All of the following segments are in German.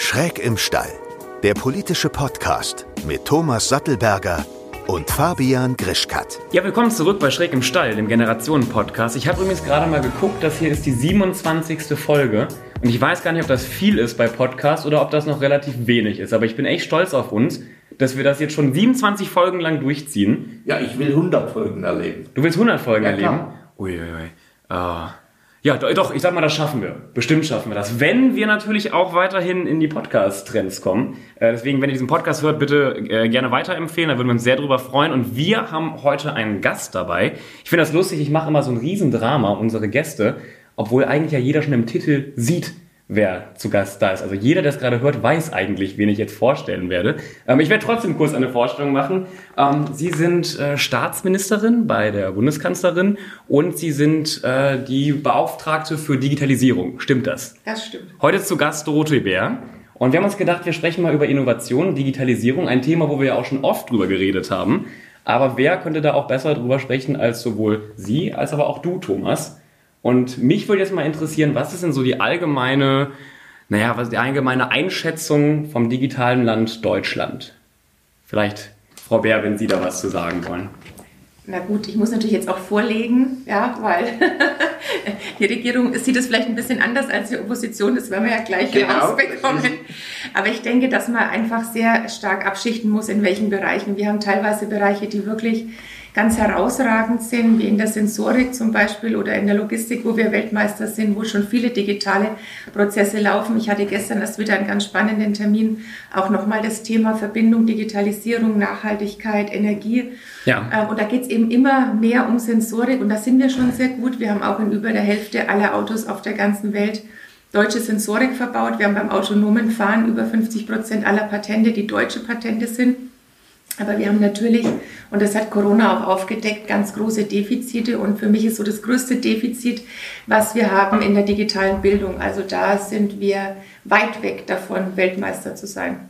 Schräg im Stall, der politische Podcast mit Thomas Sattelberger und Fabian Grischkat. Ja, willkommen zurück bei Schräg im Stall, dem Generationen-Podcast. Ich habe übrigens gerade mal geguckt, das hier ist die 27. Folge. Und ich weiß gar nicht, ob das viel ist bei Podcasts oder ob das noch relativ wenig ist. Aber ich bin echt stolz auf uns, dass wir das jetzt schon 27 Folgen lang durchziehen. Ja, ich will 100 Folgen erleben. Du willst 100 Folgen Ja, erleben? klar. Uiuiui. Ah. Ja, do- doch, ich sag mal, das schaffen wir. Bestimmt schaffen wir das. Wenn wir natürlich auch weiterhin in die Podcast-Trends kommen. Äh, deswegen, wenn ihr diesen Podcast hört, bitte äh, gerne weiterempfehlen. Da würden wir uns sehr drüber freuen. Und wir haben heute einen Gast dabei. Ich finde das lustig. Ich mache immer so ein Riesendrama unsere Gäste. Obwohl eigentlich ja jeder schon im Titel sieht, wer zu Gast da ist. Also jeder, der es gerade hört, weiß eigentlich, wen ich jetzt vorstellen werde. Ähm, ich werde trotzdem kurz eine Vorstellung machen. Ähm, Sie sind äh, Staatsministerin bei der Bundeskanzlerin und Sie sind äh, die Beauftragte für Digitalisierung. Stimmt das? Das stimmt. Heute zu Gast Dorothee Bär. Und wir haben uns gedacht, wir sprechen mal über Innovation, Digitalisierung, ein Thema, wo wir ja auch schon oft drüber geredet haben. Aber wer könnte da auch besser drüber sprechen als sowohl Sie als aber auch du, Thomas? Und mich würde jetzt mal interessieren, was ist denn so die allgemeine, naja, was ist die allgemeine Einschätzung vom digitalen Land Deutschland? Vielleicht, Frau Bär, wenn Sie da was zu sagen wollen. Na gut, ich muss natürlich jetzt auch vorlegen, ja, weil die Regierung sieht es vielleicht ein bisschen anders als die Opposition, das werden wir ja gleich Genau, herausbekommen. das Aber ich denke, dass man einfach sehr stark abschichten muss, in welchen Bereichen. Wir haben teilweise Bereiche, die wirklich ganz herausragend sind, wie in der Sensorik zum Beispiel oder in der Logistik, wo wir Weltmeister sind, wo schon viele digitale Prozesse laufen. Ich hatte gestern erst wieder einen ganz spannenden Termin, auch nochmal das Thema Verbindung, Digitalisierung, Nachhaltigkeit, Energie. Ja. Ähm, Und da geht es eben immer mehr um Sensorik und da sind wir schon sehr gut. Wir haben auch in über der Hälfte aller Autos auf der ganzen Welt deutsche Sensorik verbaut. Wir haben beim autonomen Fahren über 50 Prozent aller Patente, die deutsche Patente sind. Aber wir haben natürlich, und das hat Corona auch aufgedeckt, ganz große Defizite. Und für mich ist so das größte Defizit, was wir haben in der digitalen Bildung. Also da sind wir weit weg davon, Weltmeister zu sein.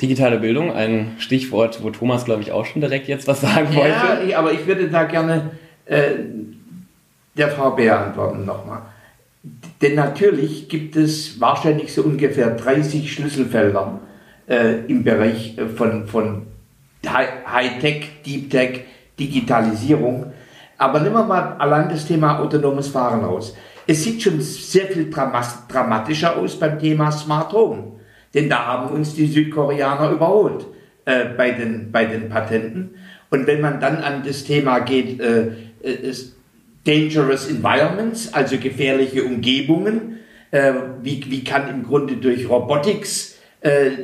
Digitale Bildung, ein Stichwort, wo Thomas, glaube ich, auch schon direkt jetzt was sagen wollte. Ja, ich- aber ich würde da gerne äh, der Frau Bär antworten nochmal. Denn natürlich gibt es wahrscheinlich so ungefähr 30 Schlüsselfelder äh, im Bereich äh, von, von Hightech, Deep Tech, Digitalisierung. Aber nehmen wir mal allein das Thema autonomes Fahren aus. Es sieht schon sehr viel drama dramatischer aus beim Thema Smart Home. Denn da haben uns die Südkoreaner überholt äh, bei, den, bei den Patenten. Und wenn man dann an das Thema geht, äh, äh, Dangerous Environments, also gefährliche Umgebungen, äh, wie, wie kann im Grunde durch Robotics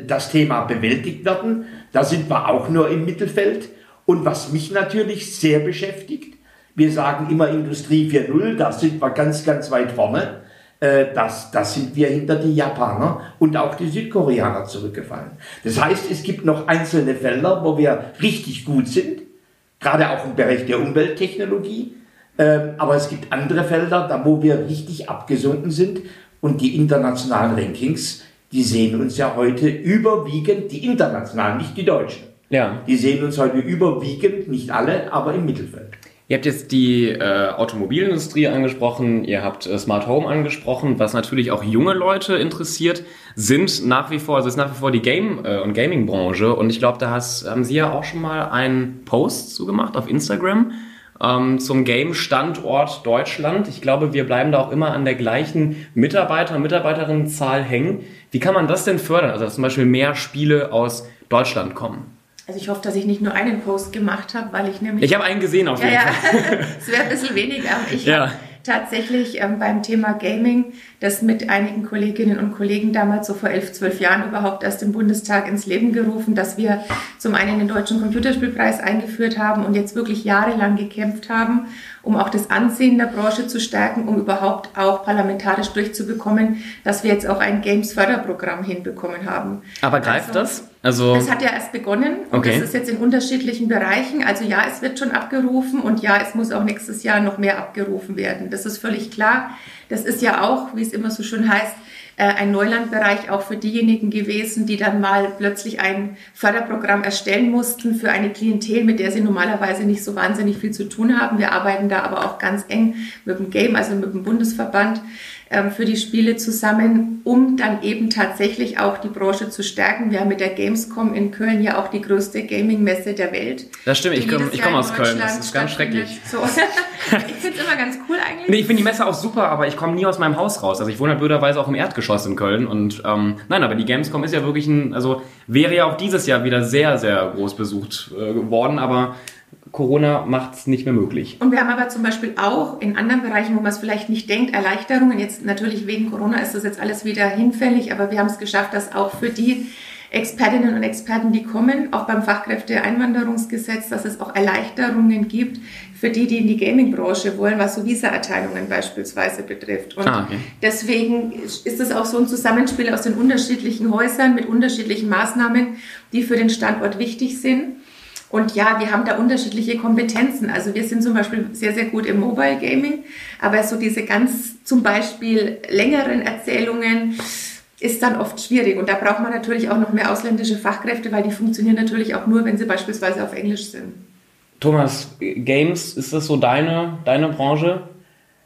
das Thema bewältigt werden, da sind wir auch nur im Mittelfeld. Und was mich natürlich sehr beschäftigt, wir sagen immer Industrie 4.0, da sind wir ganz, ganz weit vorne. Äh, Das, das sind wir hinter die Japaner und auch die Südkoreaner zurückgefallen. Das heißt, es gibt noch einzelne Felder, wo wir richtig gut sind, gerade auch im Bereich der Umwelttechnologie. Ähm, Aber es gibt andere Felder, da wo wir richtig abgesunken sind und die internationalen Rankings, die sehen uns ja heute überwiegend, die internationalen, nicht die deutschen. Ja. Die sehen uns heute überwiegend, nicht alle, aber im Mittelfeld. Ihr habt jetzt die äh, Automobilindustrie angesprochen, ihr habt äh, Smart Home angesprochen, was natürlich auch junge Leute interessiert, sind nach wie vor, also ist nach wie vor die Game- äh, und Gaming-Branche. Und ich glaube, da hast, haben Sie ja auch schon mal einen Post zu gemacht auf Instagram ähm, zum Game-Standort Deutschland. Ich glaube, wir bleiben da auch immer an der gleichen Mitarbeiter- und Mitarbeiterinnenzahl hängen. Wie kann man das denn fördern? Also, dass zum Beispiel mehr Spiele aus Deutschland kommen. Also ich hoffe, dass ich nicht nur einen Post gemacht habe, weil ich nämlich... Ich habe einen gesehen auf Ja, jeden ja, Fall. es wäre ein bisschen weniger. aber Ich Ja. habe tatsächlich ähm, beim Thema Gaming das mit einigen Kolleginnen und Kollegen damals so vor elf, zwölf Jahren überhaupt erst im Bundestag ins Leben gerufen, dass wir zum einen den Deutschen Computerspielpreis eingeführt haben und jetzt wirklich jahrelang gekämpft haben, um auch das Ansehen der Branche zu stärken, um überhaupt auch parlamentarisch durchzubekommen, dass wir jetzt auch ein Games-Förderprogramm hinbekommen haben. Aber greift Also- das? Also, das hat ja erst begonnen und Okay. das ist jetzt in unterschiedlichen Bereichen. Also ja, es wird schon abgerufen und ja, es muss auch nächstes Jahr noch mehr abgerufen werden. Das ist völlig klar. Das ist ja auch, wie es immer so schön heißt, äh, ein Neulandbereich auch für diejenigen gewesen, die dann mal plötzlich ein Förderprogramm erstellen mussten für eine Klientel, mit der sie normalerweise nicht so wahnsinnig viel zu tun haben. Wir arbeiten da aber auch ganz eng mit dem Game, also mit dem Bundesverband für die Spiele zusammen, um dann eben tatsächlich auch die Branche zu stärken. Wir haben mit der Gamescom in Köln ja auch die größte Gaming-Messe der Welt. Das stimmt, ich komme komm aus Köln, das ist ganz schrecklich. So. ich finde es immer ganz cool eigentlich. Nee, ich finde die Messe auch super, aber ich komme nie aus meinem Haus raus. Also ich wohne halt blöderweise auch im Erdgeschoss in Köln und ähm, nein, aber die Gamescom ist ja wirklich ein, also wäre ja auch dieses Jahr wieder sehr, sehr groß besucht äh, geworden, aber Corona macht es nicht mehr möglich. Und wir haben aber zum Beispiel auch in anderen Bereichen, wo man es vielleicht nicht denkt, Erleichterungen. Jetzt natürlich wegen Corona ist das jetzt alles wieder hinfällig, aber wir haben es geschafft, dass auch für die Expertinnen und Experten, die kommen, auch beim Fachkräfteeinwanderungsgesetz, dass es auch Erleichterungen gibt für die, die in die Gaming-Branche wollen, was so Visa-Erteilungen beispielsweise betrifft. Und ah, okay. deswegen ist es auch so ein Zusammenspiel aus den unterschiedlichen Häusern mit unterschiedlichen Maßnahmen, die für den Standort wichtig sind. Und ja, wir haben da unterschiedliche Kompetenzen. Also wir sind zum Beispiel sehr, sehr gut im Mobile Gaming, aber so diese ganz zum Beispiel längeren Erzählungen ist dann oft schwierig. Und da braucht man natürlich auch noch mehr ausländische Fachkräfte, weil die funktionieren natürlich auch nur, wenn sie beispielsweise auf Englisch sind. Thomas, Games, ist das so deine, deine Branche?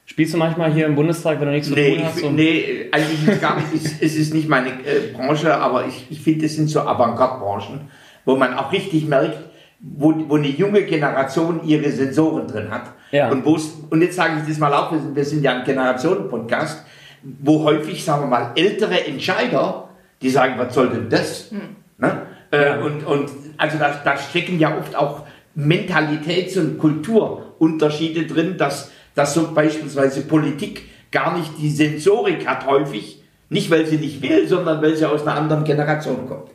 Spielst du manchmal hier im Bundestag, wenn du nichts zu nee, tun hast? Ich, nee, eigentlich gar nicht. es ist nicht meine äh, Branche, aber ich, ich finde, es sind so Avantgarde-Branchen, wo man auch richtig merkt, wo, wo eine junge Generation ihre Sensoren drin hat. Ja. Und, und jetzt sage ich das mal auch, wir sind, wir sind ja ein Generationen-Podcast, wo häufig, sagen wir mal, ältere Entscheider, die sagen, was soll denn das? Hm. Ne? Äh, und, und also da, da stecken ja oft auch Mentalitäts- und Kulturunterschiede drin, dass, dass so beispielsweise Politik gar nicht die Sensorik hat häufig, nicht weil sie nicht will, sondern weil sie aus einer anderen Generation kommt.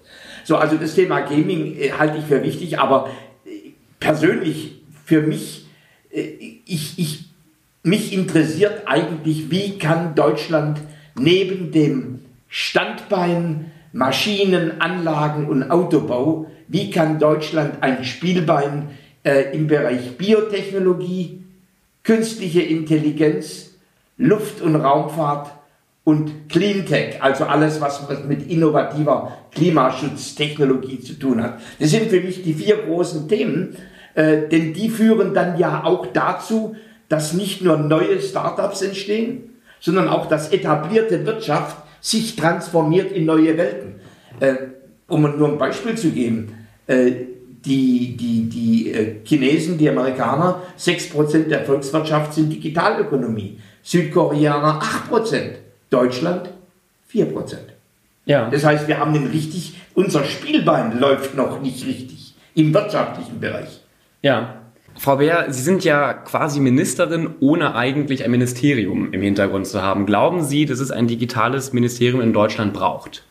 So, also das Thema Gaming äh, halte ich für wichtig, aber äh, persönlich für mich, äh, ich, ich, mich interessiert eigentlich, wie kann Deutschland neben dem Standbein Maschinen, Anlagen und Autobau, wie kann Deutschland ein Spielbein äh, im Bereich Biotechnologie, künstliche Intelligenz, Luft- und Raumfahrt und Cleantech, also alles, was mit innovativer Klimaschutztechnologie zu tun hat. Das sind für mich die vier großen Themen, äh, denn die führen dann ja auch dazu, dass nicht nur neue Startups entstehen, sondern auch, dass etablierte Wirtschaft sich transformiert in neue Welten. Äh, um nur ein Beispiel zu geben, äh, die, die, die Chinesen, die Amerikaner, 6% der Volkswirtschaft sind Digitalökonomie, Südkoreaner 8%. Deutschland 4%. Ja. Das heißt, wir haben den richtig, unser Spielbein läuft noch nicht richtig im wirtschaftlichen Bereich. Ja. Frau Beer, Sie sind ja quasi Ministerin, ohne eigentlich ein Ministerium im Hintergrund zu haben. Glauben Sie, dass es ein digitales Ministerium in Deutschland braucht?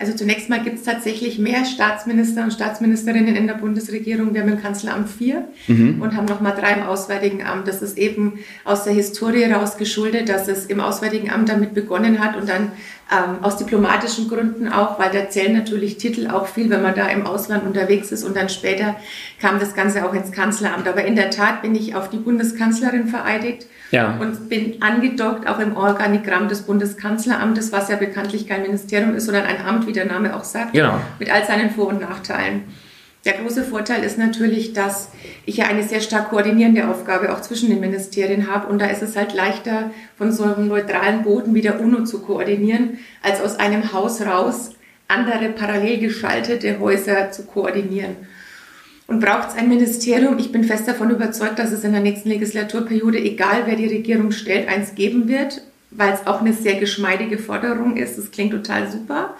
Also zunächst mal gibt es tatsächlich mehr Staatsminister und Staatsministerinnen in der Bundesregierung. Wir haben im Kanzleramt vier mhm. und haben nochmal drei im Auswärtigen Amt. Das ist eben aus der Historie heraus geschuldet, dass es im Auswärtigen Amt damit begonnen hat und dann ähm, aus diplomatischen Gründen auch, weil da zählen natürlich Titel auch viel, wenn man da im Ausland unterwegs ist und dann später kam das Ganze auch ins Kanzleramt. Aber in der Tat bin ich auf die Bundeskanzlerin vereidigt ja. und bin angedockt auch im Organigramm des Bundeskanzleramtes, was ja bekanntlich kein Ministerium ist, sondern ein Amt, wie der Name auch sagt, genau. mit all seinen Vor- und Nachteilen. Der große Vorteil ist natürlich, dass ich ja eine sehr stark koordinierende Aufgabe auch zwischen den Ministerien habe und da ist es halt leichter, von so einem neutralen Boden wie der UNO zu koordinieren, als aus einem Haus raus andere parallel geschaltete Häuser zu koordinieren. Und braucht es ein Ministerium? Ich bin fest davon überzeugt, dass es in der nächsten Legislaturperiode, egal wer die Regierung stellt, eins geben wird, weil es auch eine sehr geschmeidige Forderung ist. Das klingt total super.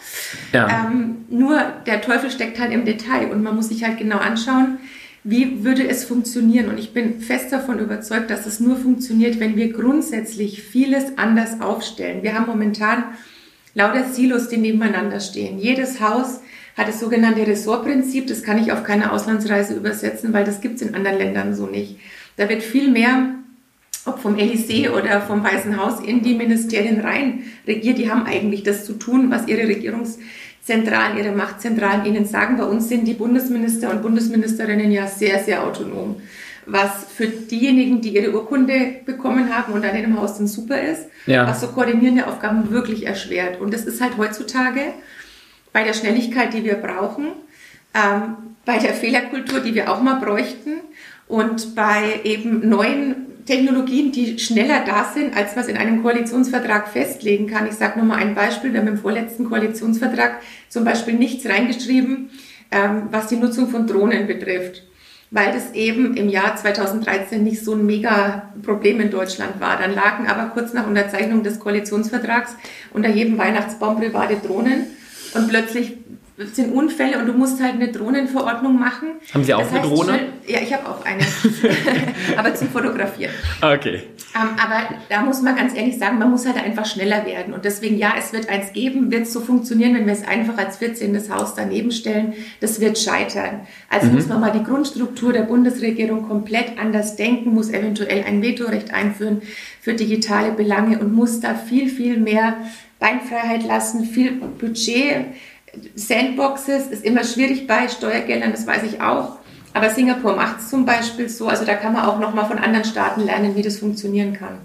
Ja. Ähm, nur der Teufel steckt halt im Detail und man muss sich halt genau anschauen, wie würde es funktionieren. Und ich bin fest davon überzeugt, dass es nur funktioniert, wenn wir grundsätzlich vieles anders aufstellen. Wir haben momentan lauter Silos, die nebeneinander stehen. Jedes Haus hat das sogenannte Ressortprinzip. Das kann ich auf keine Auslandsreise übersetzen, weil das gibt es in anderen Ländern so nicht. Da wird viel mehr, ob vom Elysée oder vom Weißen Haus, in die Ministerien rein regiert. Die haben eigentlich das zu tun, was ihre Regierungszentralen, ihre Machtzentralen ihnen sagen. Bei uns sind die Bundesminister und Bundesministerinnen ja sehr, sehr autonom was für diejenigen, die ihre Urkunde bekommen haben und dann in einem Haus dann super ist, ja. was so koordinierende Aufgaben wirklich erschwert. Und das ist halt heutzutage bei der Schnelligkeit, die wir brauchen, ähm, bei der Fehlerkultur, die wir auch mal bräuchten und bei eben neuen Technologien, die schneller da sind, als was in einem Koalitionsvertrag festlegen kann. Ich sage nur mal ein Beispiel. Wir haben im vorletzten Koalitionsvertrag zum Beispiel nichts reingeschrieben, ähm, was die Nutzung von Drohnen betrifft weil das eben im Jahr 2013 nicht so ein mega Problem in Deutschland war. Dann lagen aber kurz nach Unterzeichnung des Koalitionsvertrags unter jedem Weihnachtsbaum private Drohnen und plötzlich sind Unfälle und du musst halt eine Drohnenverordnung machen. Haben Sie auch das heißt, eine Drohne? ja, ich habe auch eine. aber zum Fotografieren. Okay. Ähm, aber da muss man ganz ehrlich sagen, man muss halt einfach schneller werden. Und deswegen, ja, es wird eins geben, wird es so funktionieren, wenn wir es einfach als 14. Haus daneben stellen. Das wird scheitern. Also mhm. muss man mal die Grundstruktur der Bundesregierung komplett anders denken, muss eventuell ein Vetorecht einführen für digitale Belange und muss da viel, viel mehr Beinfreiheit lassen, viel Budget Sandboxes ist immer schwierig bei Steuergeldern, das weiß ich auch. Aber Singapur macht es zum Beispiel so, also da kann man auch nochmal von anderen Staaten lernen, wie das funktionieren kann.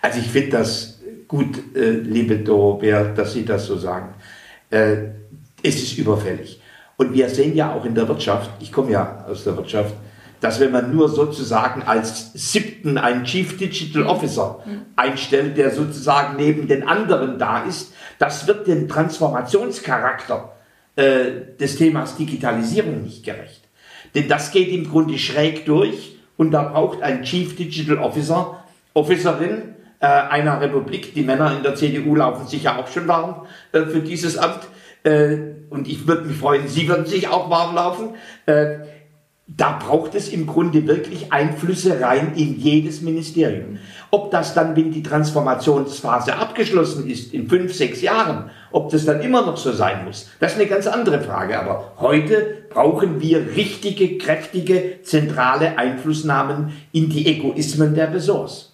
Also ich finde das gut, äh, liebe Dorobert, dass Sie das so sagen. Äh, es ist überfällig. Und wir sehen ja auch in der Wirtschaft, ich komme ja aus der Wirtschaft, dass wenn man nur sozusagen als siebten einen Chief Digital Officer einstellt, der sozusagen neben den anderen da ist, das wird dem Transformationscharakter äh, des Themas Digitalisierung nicht gerecht. Denn das geht im Grunde schräg durch und da braucht ein Chief Digital Officer, Officerin äh, einer Republik, die Männer in der CDU laufen sich ja auch schon warm äh, für dieses Amt, äh, und ich würde mich freuen, Sie würden sich auch warm laufen, äh, da braucht es im Grunde wirklich Einflüsse rein in jedes Ministerium. Ob das dann, wenn die Transformationsphase abgeschlossen ist, in fünf, sechs Jahren, ob das dann immer noch so sein muss, das ist eine ganz andere Frage. Aber heute brauchen wir richtige, kräftige, zentrale Einflussnahmen in die Egoismen der Ressorts.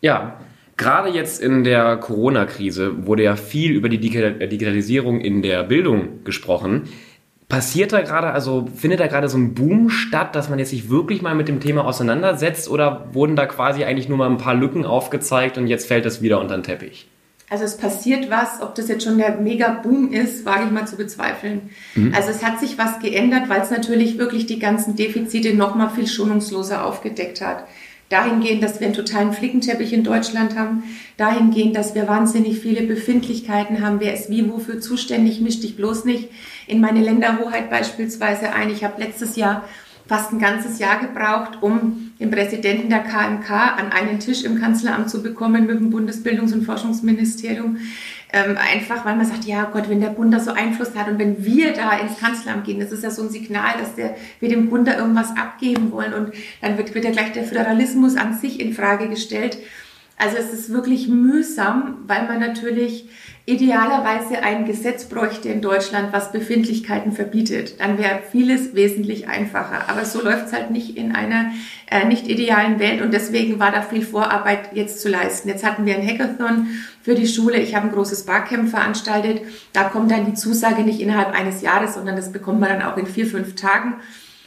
Ja, Gerade jetzt in der Corona-Krise wurde ja viel über die Digitalisierung in der Bildung gesprochen. Passiert da gerade, also findet da gerade so ein Boom statt, dass man jetzt sich wirklich mal mit dem Thema auseinandersetzt oder wurden da quasi eigentlich nur mal ein paar Lücken aufgezeigt und jetzt fällt das wieder unter den Teppich? Also es passiert was, ob das jetzt schon der Mega-Boom ist, wage ich mal zu bezweifeln. Mhm. Also es hat sich was geändert, weil es natürlich wirklich die ganzen Defizite noch mal viel schonungsloser aufgedeckt hat dahingehend, dass wir einen totalen Flickenteppich in Deutschland haben, dahingehend, dass wir wahnsinnig viele Befindlichkeiten haben, wer ist wie wofür zuständig, misch dich bloß nicht in meine Länderhoheit beispielsweise ein. Ich habe letztes Jahr fast ein ganzes Jahr gebraucht, um den Präsidenten der KMK an einen Tisch im Kanzleramt zu bekommen mit dem Bundesbildungs- und Forschungsministerium. Ähm, einfach, weil man sagt, ja Gott, wenn der Bund da so Einfluss hat und wenn wir da ins Kanzleramt gehen, das ist ja so ein Signal, dass der, wir dem Bund da irgendwas abgeben wollen und dann wird, wird ja gleich der Föderalismus an sich in Frage gestellt. Also es ist wirklich mühsam, weil man natürlich idealerweise ein Gesetz bräuchte in Deutschland, was Befindlichkeiten verbietet. Dann wäre vieles wesentlich einfacher. Aber so läuft es halt nicht in einer äh, nicht idealen Welt und deswegen war da viel Vorarbeit jetzt zu leisten. Jetzt hatten wir ein Hackathon für die Schule. Ich habe ein großes Barcamp veranstaltet. Da kommt dann die Zusage nicht innerhalb eines Jahres, sondern das bekommt man dann auch in vier, fünf Tagen,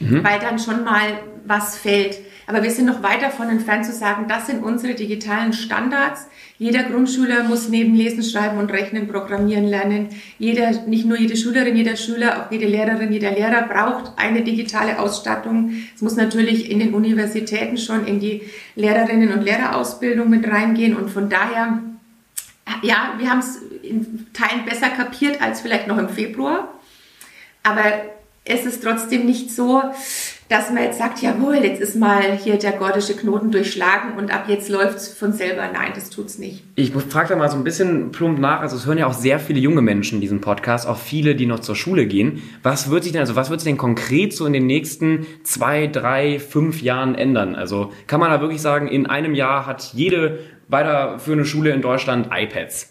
mhm. weil dann schon mal was fällt. Aber wir sind noch weit davon entfernt zu sagen, das sind unsere digitalen Standards. Jeder Grundschüler muss neben Lesen, Schreiben und Rechnen programmieren lernen. Jeder, nicht nur jede Schülerin, jeder Schüler, auch jede Lehrerin, jeder Lehrer braucht eine digitale Ausstattung. Es muss natürlich in den Universitäten schon in die Lehrerinnen und Lehrerausbildung mit reingehen und von daher ja, wir haben es in Teilen besser kapiert als vielleicht noch im Februar. Aber es ist trotzdem nicht so, dass man jetzt sagt, jawohl, jetzt ist mal hier der gordische Knoten durchschlagen und ab jetzt läuft es von selber. Nein, das tut's nicht. Ich frage da mal so ein bisschen plump nach. Also es hören ja auch sehr viele junge Menschen diesen Podcast, auch viele, die noch zur Schule gehen. Was wird sich denn, also was wird sich denn konkret so in den nächsten zwei, drei, fünf Jahren ändern? Also kann man da wirklich sagen, in einem Jahr hat jede weiterführende Schule in Deutschland iPads?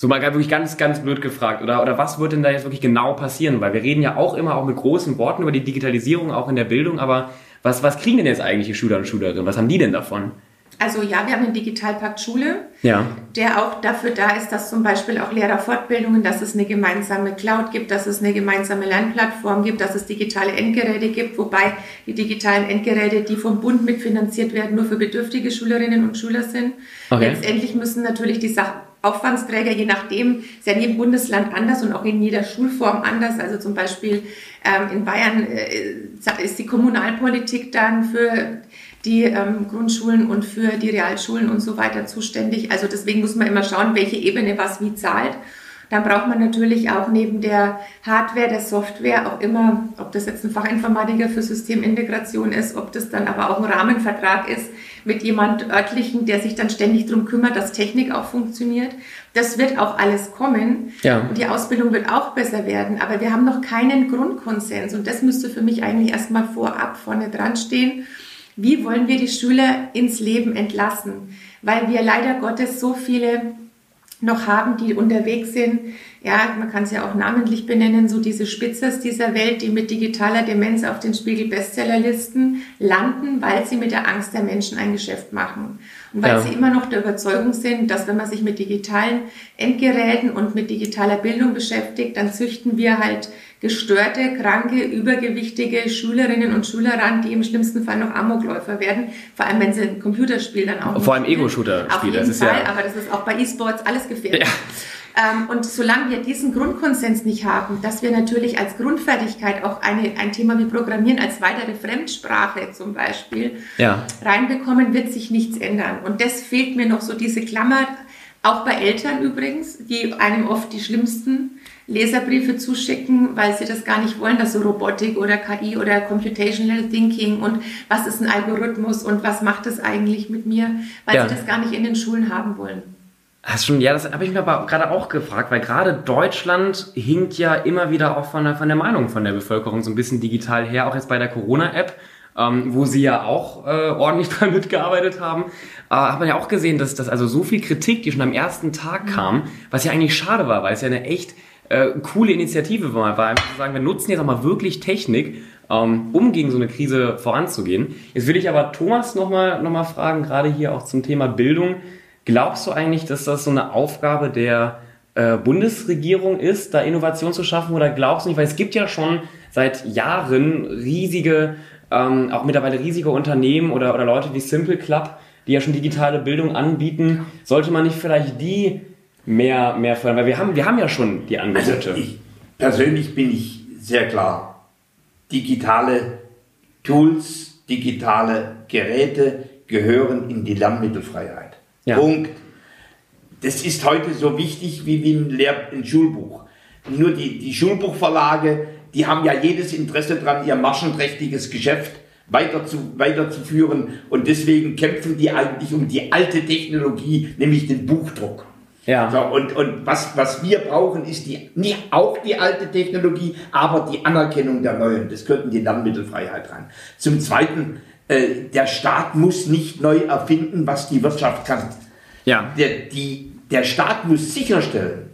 So mal wirklich ganz, ganz blöd gefragt. Oder, oder was wird denn da jetzt wirklich genau passieren? Weil wir reden ja auch immer auch mit großen Worten über die Digitalisierung, auch in der Bildung. Aber was, was kriegen denn jetzt eigentlich die Schüler und Schülerinnen? Was haben die denn davon? Also ja, wir haben den Digitalpakt Schule, ja. der auch dafür da ist, dass zum Beispiel auch Lehrerfortbildungen, dass es eine gemeinsame Cloud gibt, dass es eine gemeinsame Lernplattform gibt, dass es digitale Endgeräte gibt, wobei die digitalen Endgeräte, die vom Bund mitfinanziert werden, nur für bedürftige Schülerinnen und Schüler sind. Okay. Letztendlich müssen natürlich die Sachen Aufwandsträger, je nachdem, ist ja in jedem Bundesland anders und auch in jeder Schulform anders. Also zum Beispiel ähm, in Bayern äh, ist die Kommunalpolitik dann für die ähm, Grundschulen und für die Realschulen und so weiter zuständig. Also deswegen muss man immer schauen, welche Ebene was wie zahlt. Dann braucht man natürlich auch neben der Hardware, der Software auch immer, ob das jetzt ein Fachinformatiker für Systemintegration ist, ob das dann aber auch ein Rahmenvertrag ist mit jemand örtlichen, der sich dann ständig darum kümmert, dass Technik auch funktioniert. Das wird auch alles kommen ja. und die Ausbildung wird auch besser werden, aber wir haben noch keinen Grundkonsens und das müsste für mich eigentlich erstmal vorab vorne dran stehen. Wie wollen wir die Schüler ins Leben entlassen? Weil wir leider Gottes so viele noch haben, die unterwegs sind. Ja, man kann es ja auch namentlich benennen, so diese Spitzers dieser Welt, die mit digitaler Demenz auf den Spiegel-Bestsellerlisten landen, weil sie mit der Angst der Menschen ein Geschäft machen. Und weil ja. sie immer noch der Überzeugung sind, dass wenn man sich mit digitalen Endgeräten und mit digitaler Bildung beschäftigt, dann züchten wir halt gestörte, kranke, übergewichtige Schülerinnen und Schüler ran, die im schlimmsten Fall noch Amokläufer werden. Vor allem, wenn sie ein Computerspiel dann auch. Vor allem Ego-Shooter spielen. Auf jeden das Fall, ja aber das ist auch bei E-Sports alles gefährlich. Ja. Ähm, und solange wir diesen Grundkonsens nicht haben, dass wir natürlich als Grundfertigkeit auch eine, ein Thema wie Programmieren als weitere Fremdsprache zum Beispiel ja. reinbekommen, wird sich nichts ändern. Und das fehlt mir noch so diese Klammer, auch bei Eltern übrigens, die einem oft die schlimmsten Leserbriefe zuschicken, weil sie das gar nicht wollen, dass so Robotik oder KI oder Computational Thinking und was ist ein Algorithmus und was macht das eigentlich mit mir, weil ja. sie das gar nicht in den Schulen haben wollen. Hast schon, ja, das habe ich mir aber gerade auch gefragt, weil gerade Deutschland hinkt ja immer wieder auch von der, von der Meinung von der Bevölkerung so ein bisschen digital her, auch jetzt bei der Corona-App, ähm, wo sie ja auch äh, ordentlich dran mitgearbeitet haben, äh, hat man ja auch gesehen, dass, dass also so viel Kritik, die schon am ersten Tag kam, was ja eigentlich schade war, weil es ja eine echt äh, coole Initiative war, war einfach zu sagen, wir nutzen jetzt auch mal wirklich Technik, ähm, um gegen so eine Krise voranzugehen. Jetzt will ich aber Thomas nochmal noch mal fragen, gerade hier auch zum Thema Bildung. Glaubst du eigentlich, dass das so eine Aufgabe der äh, Bundesregierung ist, da Innovation zu schaffen oder glaubst du nicht? Weil es gibt ja schon seit Jahren riesige, ähm, auch mittlerweile riesige Unternehmen oder, oder Leute wie Simple Club, die ja schon digitale Bildung anbieten. Sollte man nicht vielleicht die mehr, mehr fördern? Weil wir haben, wir haben ja schon die Angebote. Also ich, persönlich bin ich sehr klar. Digitale Tools, digitale Geräte gehören in die Lernmittelfreiheit. Ja. Punkt. Das ist heute so wichtig wie, wie ein, Lehr ein Schulbuch. Nur die, die Schulbuchverlage, die haben ja jedes Interesse daran, ihr marschenträchtiges Geschäft weiter zu, weiterzuführen. Und deswegen kämpfen die eigentlich um die alte Technologie, nämlich den Buchdruck. Ja. So, und und was, was wir brauchen, ist die, nie, auch die alte Technologie, aber die Anerkennung der neuen. Das in die Lernmittelfreiheit rein. Zum Zweiten, äh, der Staat muss nicht neu erfinden, was die Wirtschaft kann. Ja. Der, die, der Staat muss sicherstellen,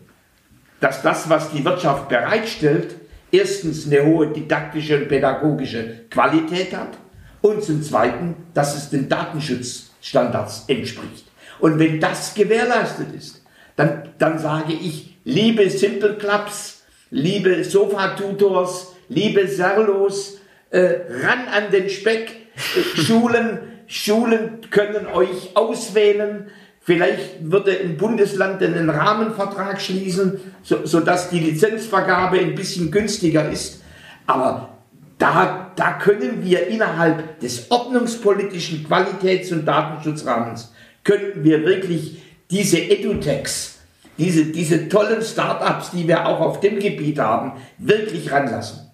dass das, was die Wirtschaft bereitstellt, erstens eine hohe didaktische und pädagogische Qualität hat und zum Zweiten, dass es den Datenschutzstandards entspricht. Und wenn das gewährleistet ist, dann, dann sage ich, liebe Simple Clubs, liebe Sofa-Tutors, liebe Serlos, äh, ran an den Speck, Schulen, Schulen können euch auswählen. Vielleicht würde ein Bundesland einen Rahmenvertrag schließen, so, sodass die Lizenzvergabe ein bisschen günstiger ist. Aber da, da können wir innerhalb des ordnungspolitischen Qualitäts- und Datenschutzrahmens, könnten wir wirklich diese Edutechs, diese, diese tollen Startups, die wir auch auf dem Gebiet haben, wirklich ranlassen.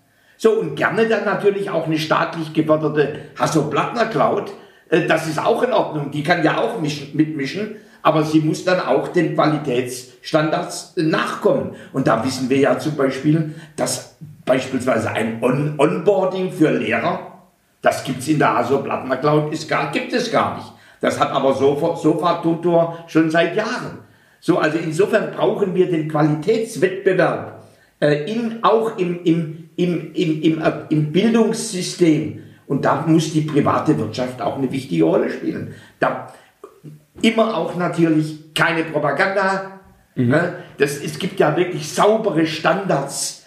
So, und gerne dann natürlich auch eine staatlich geförderte Hasso-Plattner-Cloud. Äh, das ist auch in Ordnung. Die kann ja auch mischen, mitmischen, aber sie muss dann auch den Qualitätsstandards nachkommen. Und da wissen wir ja zum Beispiel, dass beispielsweise ein On Onboarding für Lehrer, das gibt's in der Hasso-Plattner Cloud, gibt es gar nicht. Das hat aber Sofa-Tutor schon seit Jahren. So, also insofern brauchen wir den Qualitätswettbewerb äh, in, auch im, im im, im, im, im Bildungssystem. Und da muss die private Wirtschaft auch eine wichtige Rolle spielen. Da immer auch natürlich keine Propaganda. Mhm. Ne? Das, es gibt ja wirklich saubere Standards,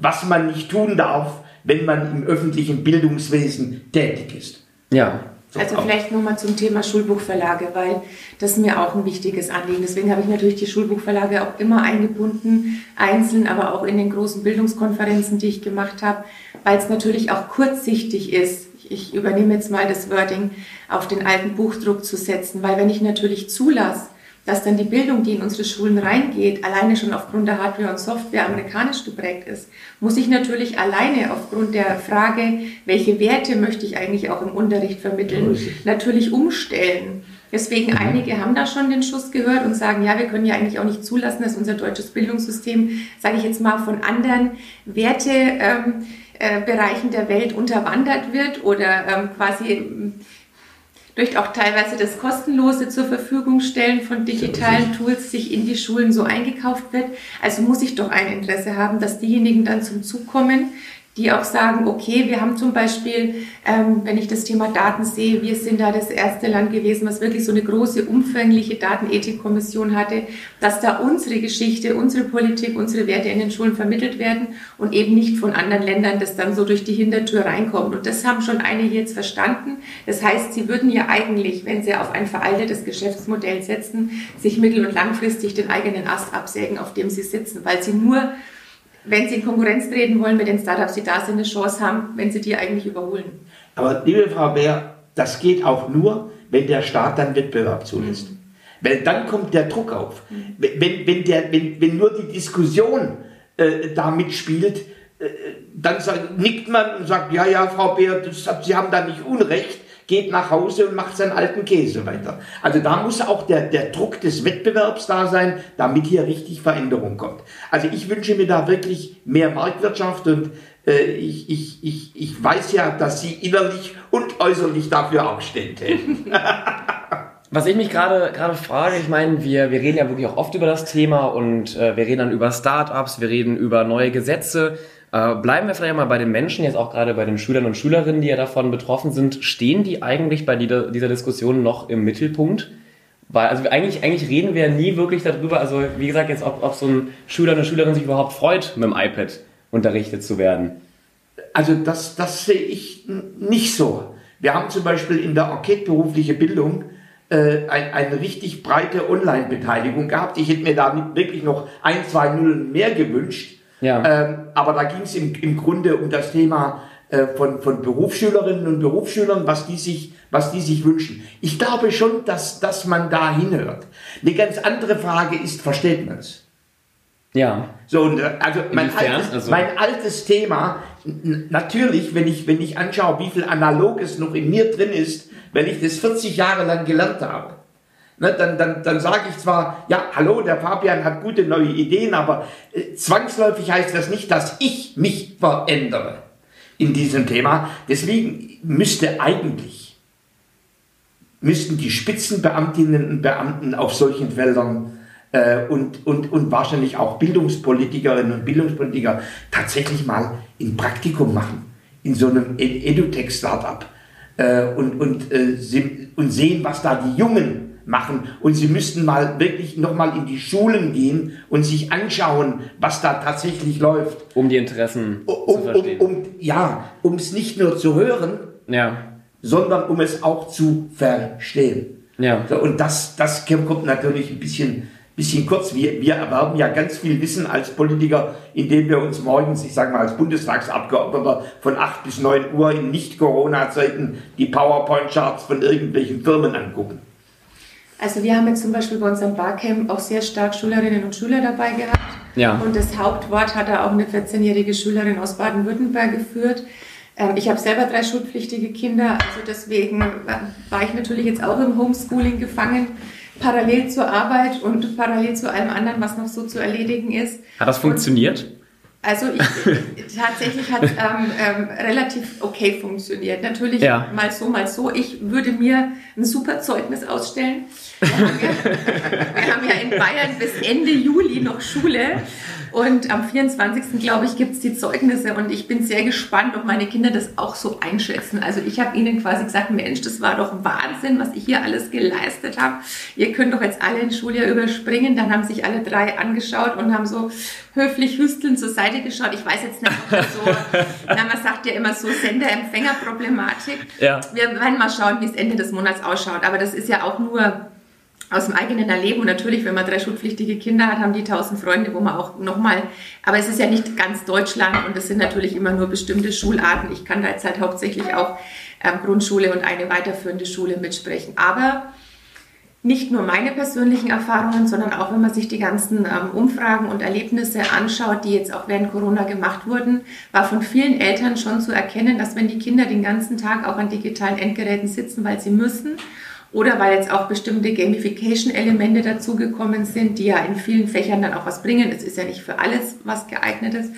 was man nicht tun darf, wenn man im öffentlichen Bildungswesen tätig ist. Ja. So also vielleicht nochmal zum Thema Schulbuchverlage, weil das mir auch ein wichtiges Anliegen. Deswegen habe ich natürlich die Schulbuchverlage auch immer eingebunden, einzeln, aber auch in den großen Bildungskonferenzen, die ich gemacht habe, weil es natürlich auch kurzsichtig ist. ich, ich übernehme jetzt mal das Wording, auf den alten Buchdruck zu setzen. Weil wenn ich natürlich zulasse, dass dann die Bildung, die in unsere Schulen reingeht, alleine schon aufgrund der Hardware und Software amerikanisch geprägt ist, muss ich natürlich alleine aufgrund der Frage, welche Werte möchte ich eigentlich auch im Unterricht vermitteln, natürlich umstellen. Deswegen mhm. einige haben da schon den Schuss gehört und sagen, ja, wir können ja eigentlich auch nicht zulassen, dass unser deutsches Bildungssystem, sage ich jetzt mal, von anderen Wertebereichen ähm, äh, der Welt unterwandert wird oder ähm, quasi durch auch teilweise das kostenlose zur Verfügung stellen von digitalen Tools sich in die Schulen so eingekauft wird. Also muss ich doch ein Interesse haben, dass diejenigen dann zum Zug kommen, die auch sagen, okay, wir haben zum Beispiel, ähm, wenn ich das Thema Daten sehe, wir sind da das erste Land gewesen, was wirklich so eine große, umfängliche Datenethikkommission hatte, dass da unsere Geschichte, unsere Politik, unsere Werte in den Schulen vermittelt werden und eben nicht von anderen Ländern, das dann so durch die Hintertür reinkommt. Und das haben schon einige jetzt verstanden. Das heißt, sie würden ja eigentlich, wenn sie auf ein veraltetes Geschäftsmodell setzen, sich mittel- und langfristig den eigenen Ast absägen, auf dem sie sitzen, weil sie nur wenn sie in Konkurrenz treten wollen mit den Startups, die da sind, eine Chance haben, wenn sie die eigentlich überholen. Aber liebe Frau Bär, das geht auch nur, wenn der Staat dann Wettbewerb zulässt. Mhm. Weil dann kommt der Druck auf. Mhm. Wenn, wenn, der, wenn, wenn nur die Diskussion äh, da mitspielt, äh, dann sagt, nickt man und sagt, ja, ja, Frau Bär, das, Sie haben da nicht Unrecht geht nach Hause und macht seinen alten Käse weiter. Also da muss auch der, der Druck des Wettbewerbs da sein, damit hier richtig Veränderung kommt. Also ich wünsche mir da wirklich mehr Marktwirtschaft und äh, ich, ich, ich, ich weiß ja, dass Sie innerlich und äußerlich dafür auch stehen Was ich mich gerade gerade frage, ich meine, wir, wir reden ja wirklich auch oft über das Thema und äh, wir reden dann über Startups, wir reden über neue Gesetze. Äh, bleiben wir vielleicht mal bei den Menschen, jetzt auch gerade bei den Schülern und Schülerinnen, die ja davon betroffen sind. Stehen die eigentlich bei dieser, dieser Diskussion noch im Mittelpunkt? Weil, also eigentlich, eigentlich reden wir nie wirklich darüber, also wie gesagt, jetzt ob, ob so ein Schüler, eine Schülerin sich überhaupt freut, mit dem iPad unterrichtet zu werden. Also das, das sehe ich nicht so. Wir haben zum Beispiel in der Enquete berufliche Bildung äh, ein, eine richtig breite Online-Beteiligung gehabt. Ich hätte mir da wirklich noch ein, zwei Nullen mehr gewünscht. Ja. Ähm, aber da ging es im, im Grunde um das Thema äh, von, von Berufsschülerinnen und Berufsschülern, was die sich, was die sich wünschen. Ich glaube schon, dass, dass man da hinhört. Eine ganz andere Frage ist, versteht man es? Ja. So, und, äh, also mein altes, also mein altes Thema, natürlich, wenn ich, wenn ich anschaue, wie viel Analoges noch in mir drin ist, wenn ich das 40 Jahre lang gelernt habe, Ne, dann dann, dann sage ich zwar, ja, hallo, der Fabian hat gute neue Ideen, aber äh, zwangsläufig heißt das nicht, dass ich mich verändere in diesem Thema. Deswegen müsste eigentlich, müssten die Spitzenbeamtinnen und Beamten auf solchen Feldern äh, und, und, und wahrscheinlich auch Bildungspolitikerinnen und Bildungspolitiker tatsächlich mal ein Praktikum machen in so einem EduTech-Startup äh, und, und, äh, und sehen, was da die Jungen machen und sie müssten mal wirklich nochmal in die Schulen gehen und sich anschauen, was da tatsächlich läuft. Um die Interessen um, zu verstehen. Um, um, ja, um es nicht nur zu hören, ja. sondern um es auch zu verstehen. Ja. So, und das, das kommt natürlich ein bisschen, bisschen kurz. Wir, wir erwerben ja ganz viel Wissen als Politiker, indem wir uns morgens, ich sage mal als Bundestagsabgeordneter, von 8 bis 9 Uhr in Nicht-Corona-Zeiten die PowerPoint-Charts von irgendwelchen Firmen angucken. Also wir haben jetzt zum Beispiel bei unserem Barcamp auch sehr stark Schülerinnen und Schüler dabei gehabt. Ja. Und das Hauptwort hat da auch eine 14-jährige Schülerin aus Baden-Württemberg geführt. Ähm, ich habe selber drei schulpflichtige Kinder, also deswegen war ich natürlich jetzt auch im Homeschooling gefangen, parallel zur Arbeit und parallel zu allem anderen, was noch so zu erledigen ist. Hat das funktioniert? Und also ich, tatsächlich hat es ähm, ähm, relativ okay funktioniert. Natürlich ja. mal so, mal so. Ich würde mir ein super Zeugnis ausstellen. Wir haben, ja, wir haben ja in Bayern bis Ende Juli noch Schule. Und am 24. glaube ich, gibt es die Zeugnisse und ich bin sehr gespannt, ob meine Kinder das auch so einschätzen. Also ich habe ihnen quasi gesagt, Mensch, das war doch Wahnsinn, was ich hier alles geleistet habe. Ihr könnt doch jetzt alle ein Schuljahr überspringen. Dann haben sich alle drei angeschaut und haben so höflich hüstelnd zur Seite geschaut. Ich weiß jetzt nicht, ob das so, na, man sagt ja immer so Sender-Empfänger-Problematik. Ja. Wir werden mal schauen, wie es Ende des Monats ausschaut. Aber das ist ja auch nur aus dem eigenen Erleben und natürlich, wenn man drei schulpflichtige Kinder hat, haben die tausend Freunde, wo man auch nochmal, aber es ist ja nicht ganz Deutschland und es sind natürlich immer nur bestimmte Schularten. Ich kann da jetzt halt hauptsächlich auch ähm, Grundschule und eine weiterführende Schule mitsprechen. Aber nicht nur meine persönlichen Erfahrungen, sondern auch wenn man sich die ganzen ähm, Umfragen und Erlebnisse anschaut, die jetzt auch während Corona gemacht wurden, war von vielen Eltern schon zu erkennen, dass wenn die Kinder den ganzen Tag auch an digitalen Endgeräten sitzen, weil sie müssen, oder weil jetzt auch bestimmte Gamification-Elemente dazugekommen sind, die ja in vielen Fächern dann auch was bringen. Es ist ja nicht für alles was geeignetes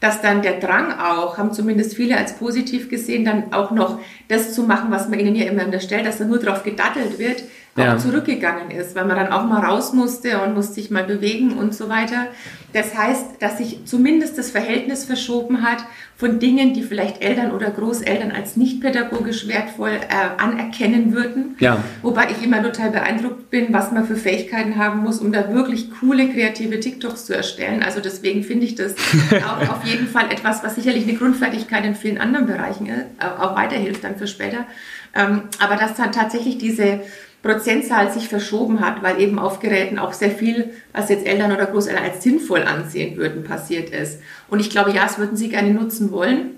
dass dann der Drang auch, haben zumindest viele als positiv gesehen, dann auch noch das zu machen, was man ihnen ja immer unterstellt, dass da nur drauf gedattelt wird, auch ja. zurückgegangen ist, weil man dann auch mal raus musste und musste sich mal bewegen und so weiter. Das heißt, dass sich zumindest das Verhältnis verschoben hat von Dingen, die vielleicht Eltern oder Großeltern als nicht pädagogisch wertvoll äh, anerkennen würden. Ja. Wobei ich immer total beeindruckt bin, was man für Fähigkeiten haben muss, um da wirklich coole, kreative TikToks zu erstellen. Also deswegen finde ich das auch auf jeden Fall etwas, was sicherlich eine Grundfertigkeit in vielen anderen Bereichen ist, äh, auch weiterhilft dann für später. Ähm, aber dass dann tatsächlich diese Prozentzahl sich verschoben hat, weil eben auf Geräten auch sehr viel, was jetzt Eltern oder Großeltern als sinnvoll ansehen würden, passiert ist. Und ich glaube, ja, es würden sie gerne nutzen wollen.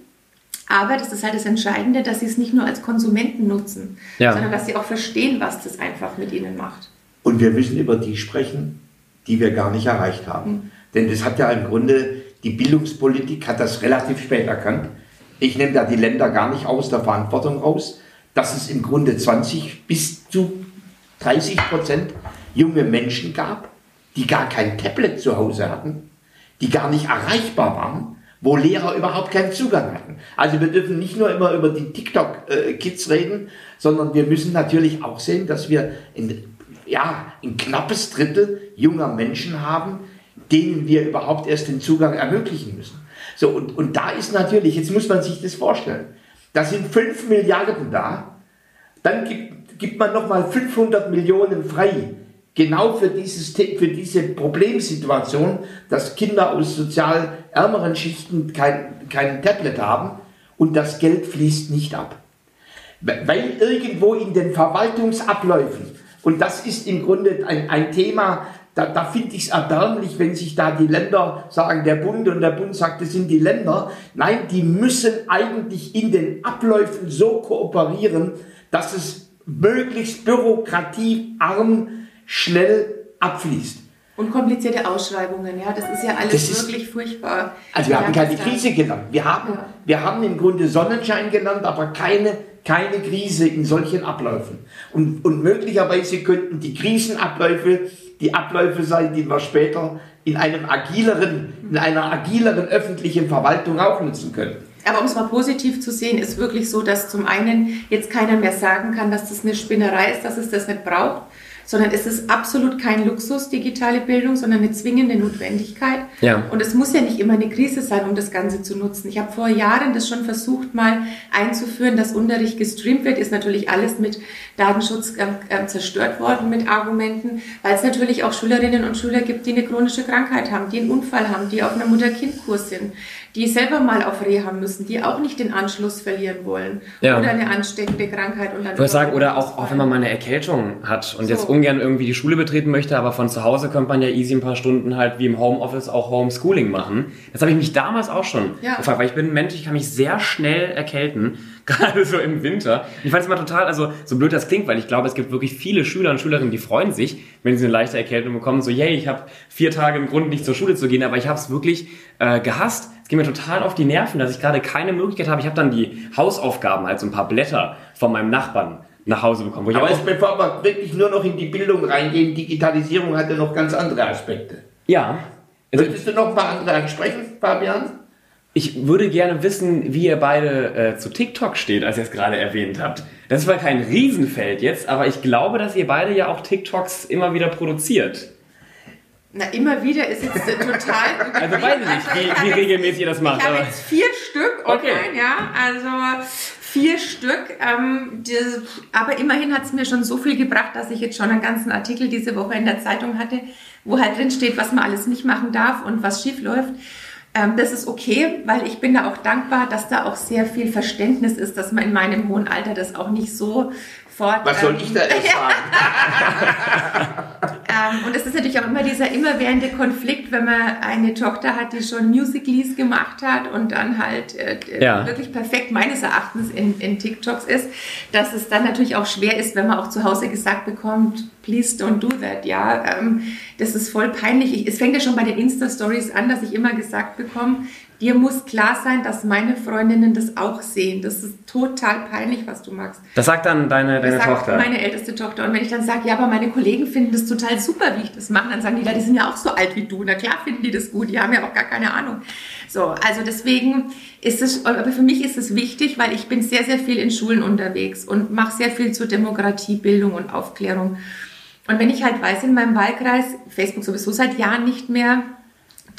Aber das ist halt das Entscheidende, dass sie es nicht nur als Konsumenten nutzen, ja. sondern dass sie auch verstehen, was das einfach mit ihnen macht. Und wir müssen über die sprechen, die wir gar nicht erreicht haben. Mhm. Denn das hat ja im Grunde, die Bildungspolitik hat das relativ spät erkannt. Ich nehme da die Länder gar nicht aus der Verantwortung raus, dass es im Grunde 20 bis zu 30 Prozent junge Menschen gab, die gar kein Tablet zu Hause hatten, die gar nicht erreichbar waren, wo Lehrer überhaupt keinen Zugang hatten. Also wir dürfen nicht nur immer über die TikTok-Kids reden, sondern wir müssen natürlich auch sehen, dass wir ein, ja, ein knappes Drittel junger Menschen haben, denen wir überhaupt erst den Zugang ermöglichen müssen. So, und, und da ist natürlich, jetzt muss man sich das vorstellen, da sind 5 Milliarden da, dann gibt gibt man nochmal 500 Millionen frei. Genau für, dieses, für diese Problemsituation, dass Kinder aus sozial ärmeren Schichten kein, kein Tablet haben und das Geld fließt nicht ab. Weil irgendwo in den Verwaltungsabläufen, und das ist im Grunde ein, ein Thema, da, da finde ich es erbärmlich, wenn sich da die Länder sagen, der Bund und der Bund sagt, das sind die Länder. Nein, die müssen eigentlich in den Abläufen so kooperieren, dass es möglichst bürokratiearm schnell abfließt. Und komplizierte Ausschreibungen, ja, das ist ja alles ist, wirklich furchtbar. Also wir haben keine Krise genannt. Wir haben, ja. wir haben im Grunde Sonnenschein genannt, aber keine, keine Krise in solchen Abläufen. Und, und möglicherweise könnten die Krisenabläufe die Abläufe sein, die wir später in einem agileren, in einer agileren öffentlichen Verwaltung auch nutzen können. Aber um es mal positiv zu sehen, ist wirklich so, dass zum einen jetzt keiner mehr sagen kann, dass das eine Spinnerei ist, dass es das nicht braucht, sondern es ist absolut kein Luxus, digitale Bildung, sondern eine zwingende Notwendigkeit. Ja. Und es muss ja nicht immer eine Krise sein, um das Ganze zu nutzen. Ich habe vor Jahren das schon versucht, mal einzuführen, dass Unterricht gestreamt wird. Ist natürlich alles mit Datenschutz äh, zerstört worden mit Argumenten, weil es natürlich auch Schülerinnen und Schüler gibt, die eine chronische Krankheit haben, die einen Unfall haben, die auf einer Mutter-Kind-Kurs sind, die selber mal auf Reha müssen, die auch nicht den Anschluss verlieren wollen ja. oder eine ansteckende Krankheit und dann. Ich würde sagen, oder auch, auch wenn man mal eine Erkältung hat und so. jetzt ungern irgendwie die Schule betreten möchte, aber von zu Hause könnte man ja easy ein paar Stunden halt wie im Homeoffice auch Homeschooling machen. Das habe ich mich damals auch schon ja. gefragt, weil ich bin ein Mensch, ich kann mich sehr schnell erkälten, gerade so im Winter. Ich fand es immer total, also so blöd das klingt, weil ich glaube, es gibt wirklich viele Schüler und Schülerinnen, die freuen sich, wenn sie eine leichte Erkältung bekommen, so, yay, ich habe vier Tage im Grunde nicht zur Schule zu gehen, aber ich habe es wirklich äh, gehasst, es geht mir total auf die Nerven, dass ich gerade keine Möglichkeit habe. Ich habe dann die Hausaufgaben, halt so ein paar Blätter von meinem Nachbarn nach Hause bekommen. Wo ich Aber es, bevor wir wirklich nur noch in die Bildung reingehen, Digitalisierung hat ja noch ganz andere Aspekte. Ja. Also, Möchtest du noch ein paar andere ansprechen, Fabian? Ich würde gerne wissen, wie ihr beide äh, zu TikTok steht, als ihr es gerade erwähnt habt. Das war kein Riesenfeld jetzt, aber ich glaube, dass ihr beide ja auch TikToks immer wieder produziert. Na, immer wieder ist jetzt total. also weiß ich nicht, wie, wie regelmäßig ihr das macht. Ich habe jetzt vier Stück online, okay. ja. Also vier Stück. Ähm, die, aber immerhin hat es mir schon so viel gebracht, dass ich jetzt schon einen ganzen Artikel diese Woche in der Zeitung hatte, wo halt drin steht, was man alles nicht machen darf und was schief läuft. Ähm, das ist okay, weil ich bin da auch dankbar, dass da auch sehr viel Verständnis ist, dass man in meinem hohen Alter das auch nicht so fort. Was soll ähm, ich da sagen? Ähm, und es ist natürlich auch immer dieser immerwährende Konflikt, wenn man eine Tochter hat, die schon Musicals gemacht hat und dann halt äh, Ja. wirklich perfekt meines Erachtens in, in TikToks ist, dass es dann natürlich auch schwer ist, wenn man auch zu Hause gesagt bekommt, please don't do that, ja. Ähm, das ist voll peinlich. Ich, es fängt ja schon bei den Insta-Stories an, dass ich immer gesagt bekomme, dir muss klar sein, dass meine Freundinnen das auch sehen. Das ist total peinlich, was du magst. Das sagt dann deine, deine Das sagt Tochter. meine älteste Tochter. Und wenn ich dann sage, ja, aber meine Kollegen finden das total super, wie ich das mache, dann sagen die, ja, die sind ja auch so alt wie du. Na klar finden die das gut, die haben ja auch gar keine Ahnung. So, also deswegen ist es, aber für mich ist es wichtig, weil ich bin sehr, sehr viel in Schulen unterwegs und mache sehr viel zur Demokratiebildung und Aufklärung. Und wenn ich halt weiß, in meinem Wahlkreis, Facebook sowieso seit Jahren nicht mehr,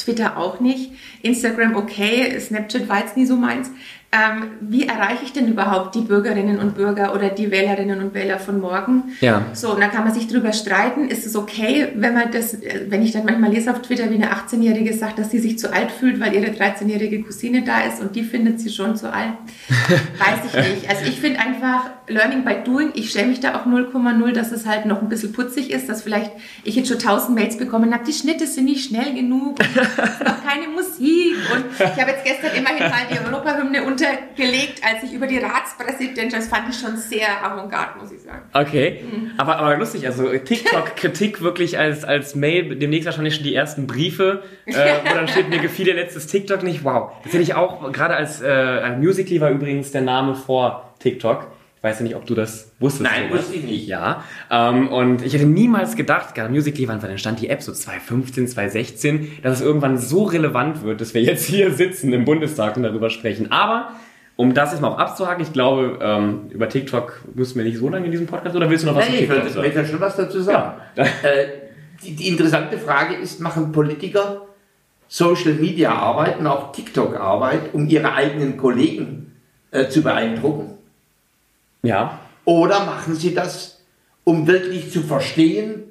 Twitter auch nicht, Instagram okay, Snapchat war jetzt nie so meins. Ähm, wie erreiche ich denn überhaupt die Bürgerinnen und Bürger oder die Wählerinnen und Wähler von morgen? Ja. So, und dann kann man sich drüber streiten, ist es okay, wenn man das, äh, wenn ich dann manchmal lese auf Twitter, wie eine 18-Jährige sagt, dass sie sich zu alt fühlt, weil ihre 13-jährige Cousine da ist und die findet sie schon zu alt. Weiß ich nicht. Also ich finde einfach Learning by Doing, ich schäme mich da auch 0,0, dass es halt noch ein bisschen putzig ist, dass vielleicht ich jetzt schon 1000 Mails bekommen habe, die Schnitte sind nicht schnell genug, und noch keine Musik und ich habe jetzt gestern immerhin mal die Europahymne untergelegt, als ich über die Ratspräsidentin, das fand ich schon sehr avantgarde, muss ich sagen. Okay, Mhm. aber, aber lustig, also TikTok-Kritik wirklich als, als Mail, demnächst wahrscheinlich schon die ersten Briefe, äh, wo dann steht, mir gefiel dir letztes TikTok nicht. Wow, das hätte ich auch, gerade als äh, ein Musical war übrigens der Name vor TikTok. Ich weiß ja nicht, ob du das wusstest. Nein, wusste ich nicht. Ja, ähm, und ich hätte niemals gedacht, gerade Musical, wann entstand die App, so 2015, 2016, dass es irgendwann so relevant wird, dass wir jetzt hier sitzen im Bundestag und darüber sprechen. Aber um das jetzt mal auch abzuhaken, ich glaube, ähm, über TikTok müssen wir nicht so lange in diesem Podcast, oder willst du noch was Nein, zu ich TikTok will, sagen? will da schon was dazu sagen. Ja. äh, die, die interessante Frage ist, machen Politiker Social Media Arbeit und auch TikTok Arbeit, um ihre eigenen Kollegen äh, zu beeindrucken? Ja, Oder machen sie das, um wirklich zu verstehen,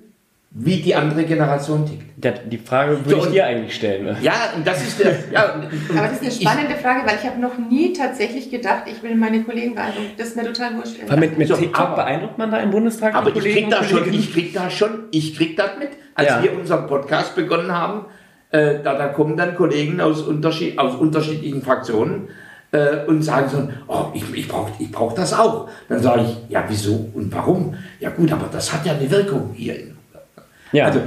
wie die andere Generation tickt? der, die Frage würde So, ich dir eigentlich stellen. Ja, und das ist der. Ja, Aber das ist eine ich- spannende Frage, weil ich habe noch nie tatsächlich gedacht, ich will meine Kollegen beeindrucken. Das ist mir total wurscht. Weil mit, mit So, TikTok aber- beeindruckt man da im Bundestag Aber ich krieg da schon, ich krieg da schon, ich krieg das mit. Als Ja. wir unseren Podcast begonnen haben, äh, da, da kommen dann Kollegen aus, Unterschied, aus unterschiedlichen Fraktionen äh, und sagen so, oh, ich, ich brauche ich brauch das auch. Dann sage ich, ja, wieso und warum? Ja gut, aber das hat ja eine Wirkung hier. Ja. Also,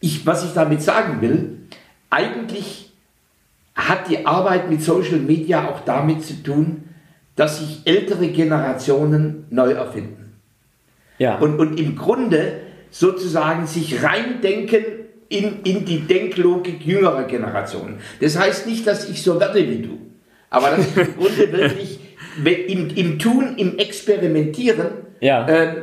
ich, was ich damit sagen will, eigentlich hat die Arbeit mit Social Media auch damit zu tun, dass sich ältere Generationen neu erfinden ja. und, und im Grunde sozusagen sich reindenken in, in die Denklogik jüngerer Generationen. Das heißt nicht, dass ich so werde wie du, aber dass ich im Grunde wirklich im, im Tun, im Experimentieren Ja. äh,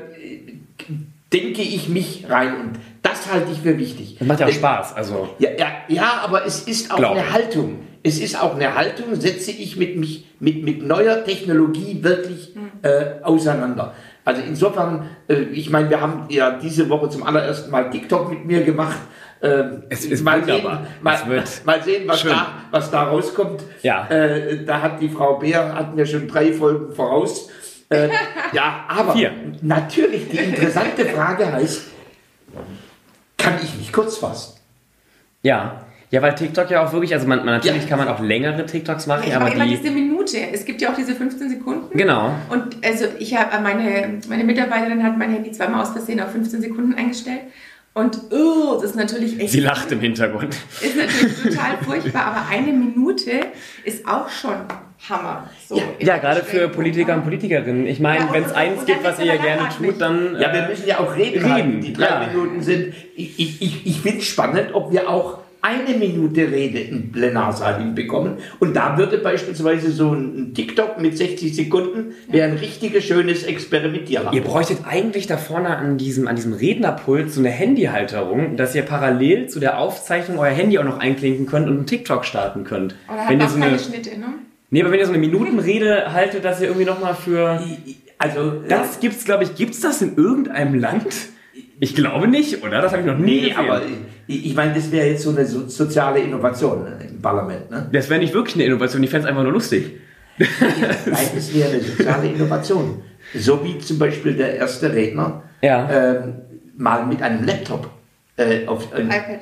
denke ich mich rein und das halte ich für wichtig. das macht ja auch Spaß. Also, ja, ja, ja, aber es ist auch Glaub eine. Haltung. Es ist auch eine Haltung, setze ich mit, mich, mit, mit neuer Technologie wirklich äh, auseinander. Also insofern, äh, ich meine, wir haben ja diese Woche zum allerersten Mal TikTok mit mir gemacht. Ähm, Es ist mal wunderbar. Sehen, mal, Es wird mal sehen, was schön. da, was da rauskommt. Ja. Äh, da hat die Frau Bär, hat mir schon drei Folgen voraus. Äh, ja, aber Vier. natürlich die interessante Frage heißt, kann ich mich kurz fassen? ja. Ja, weil TikTok ja auch wirklich, also man, man natürlich Ja. kann man auch längere TikToks machen, Ich aber immer die. diese Minute. Es gibt ja auch diese 15 Sekunden. Genau. Und also ich habe meine, meine Mitarbeiterin hat mein Handy zweimal aus Versehen auf 15 Sekunden eingestellt. Und oh, das ist natürlich echt. Sie lacht im Hintergrund. Ist natürlich total furchtbar, aber eine Minute ist auch schon Hammer. So Ja, Ja, gerade für. Politiker und Politikerinnen. Ich meine, Ja, wenn es eins gibt, was ihr aber gerne tut, dann. Ja, wir äh, müssen ja auch reden. reden, halten. Die drei ja. Minuten sind. Ich, ich, ich, ich finde es spannend, ob wir auch eine Minute Rede im Plenarsaal hinbekommen. Und da würde beispielsweise so ein TikTok mit 60 Sekunden wäre ein richtiges, schönes Experimentieren. Ihr bräuchtet eigentlich da vorne an diesem, an diesem Rednerpult so eine Handyhalterung, dass ihr parallel zu der Aufzeichnung euer Handy auch noch einklinken könnt und einen TikTok starten könnt. Oder wenn hat ihr auch so eine, keine Schnitte, ne? nee, aber wenn ihr so eine Minutenrede haltet, dass ihr irgendwie nochmal für. Also, Das gibt's, glaube ich, gibt's das in irgendeinem Land? Ich glaube nicht, oder? Das habe ich noch nie nee, gesehen. aber ich, ich meine, das wäre jetzt so eine so, soziale Innovation ne, im Parlament. Ne? das wäre nicht wirklich eine Innovation, ich fände es einfach nur lustig. Nein, das wäre eine soziale Innovation. So wie zum Beispiel der erste Redner Ja. ähm, mal mit einem Laptop äh, auf, äh, iPad.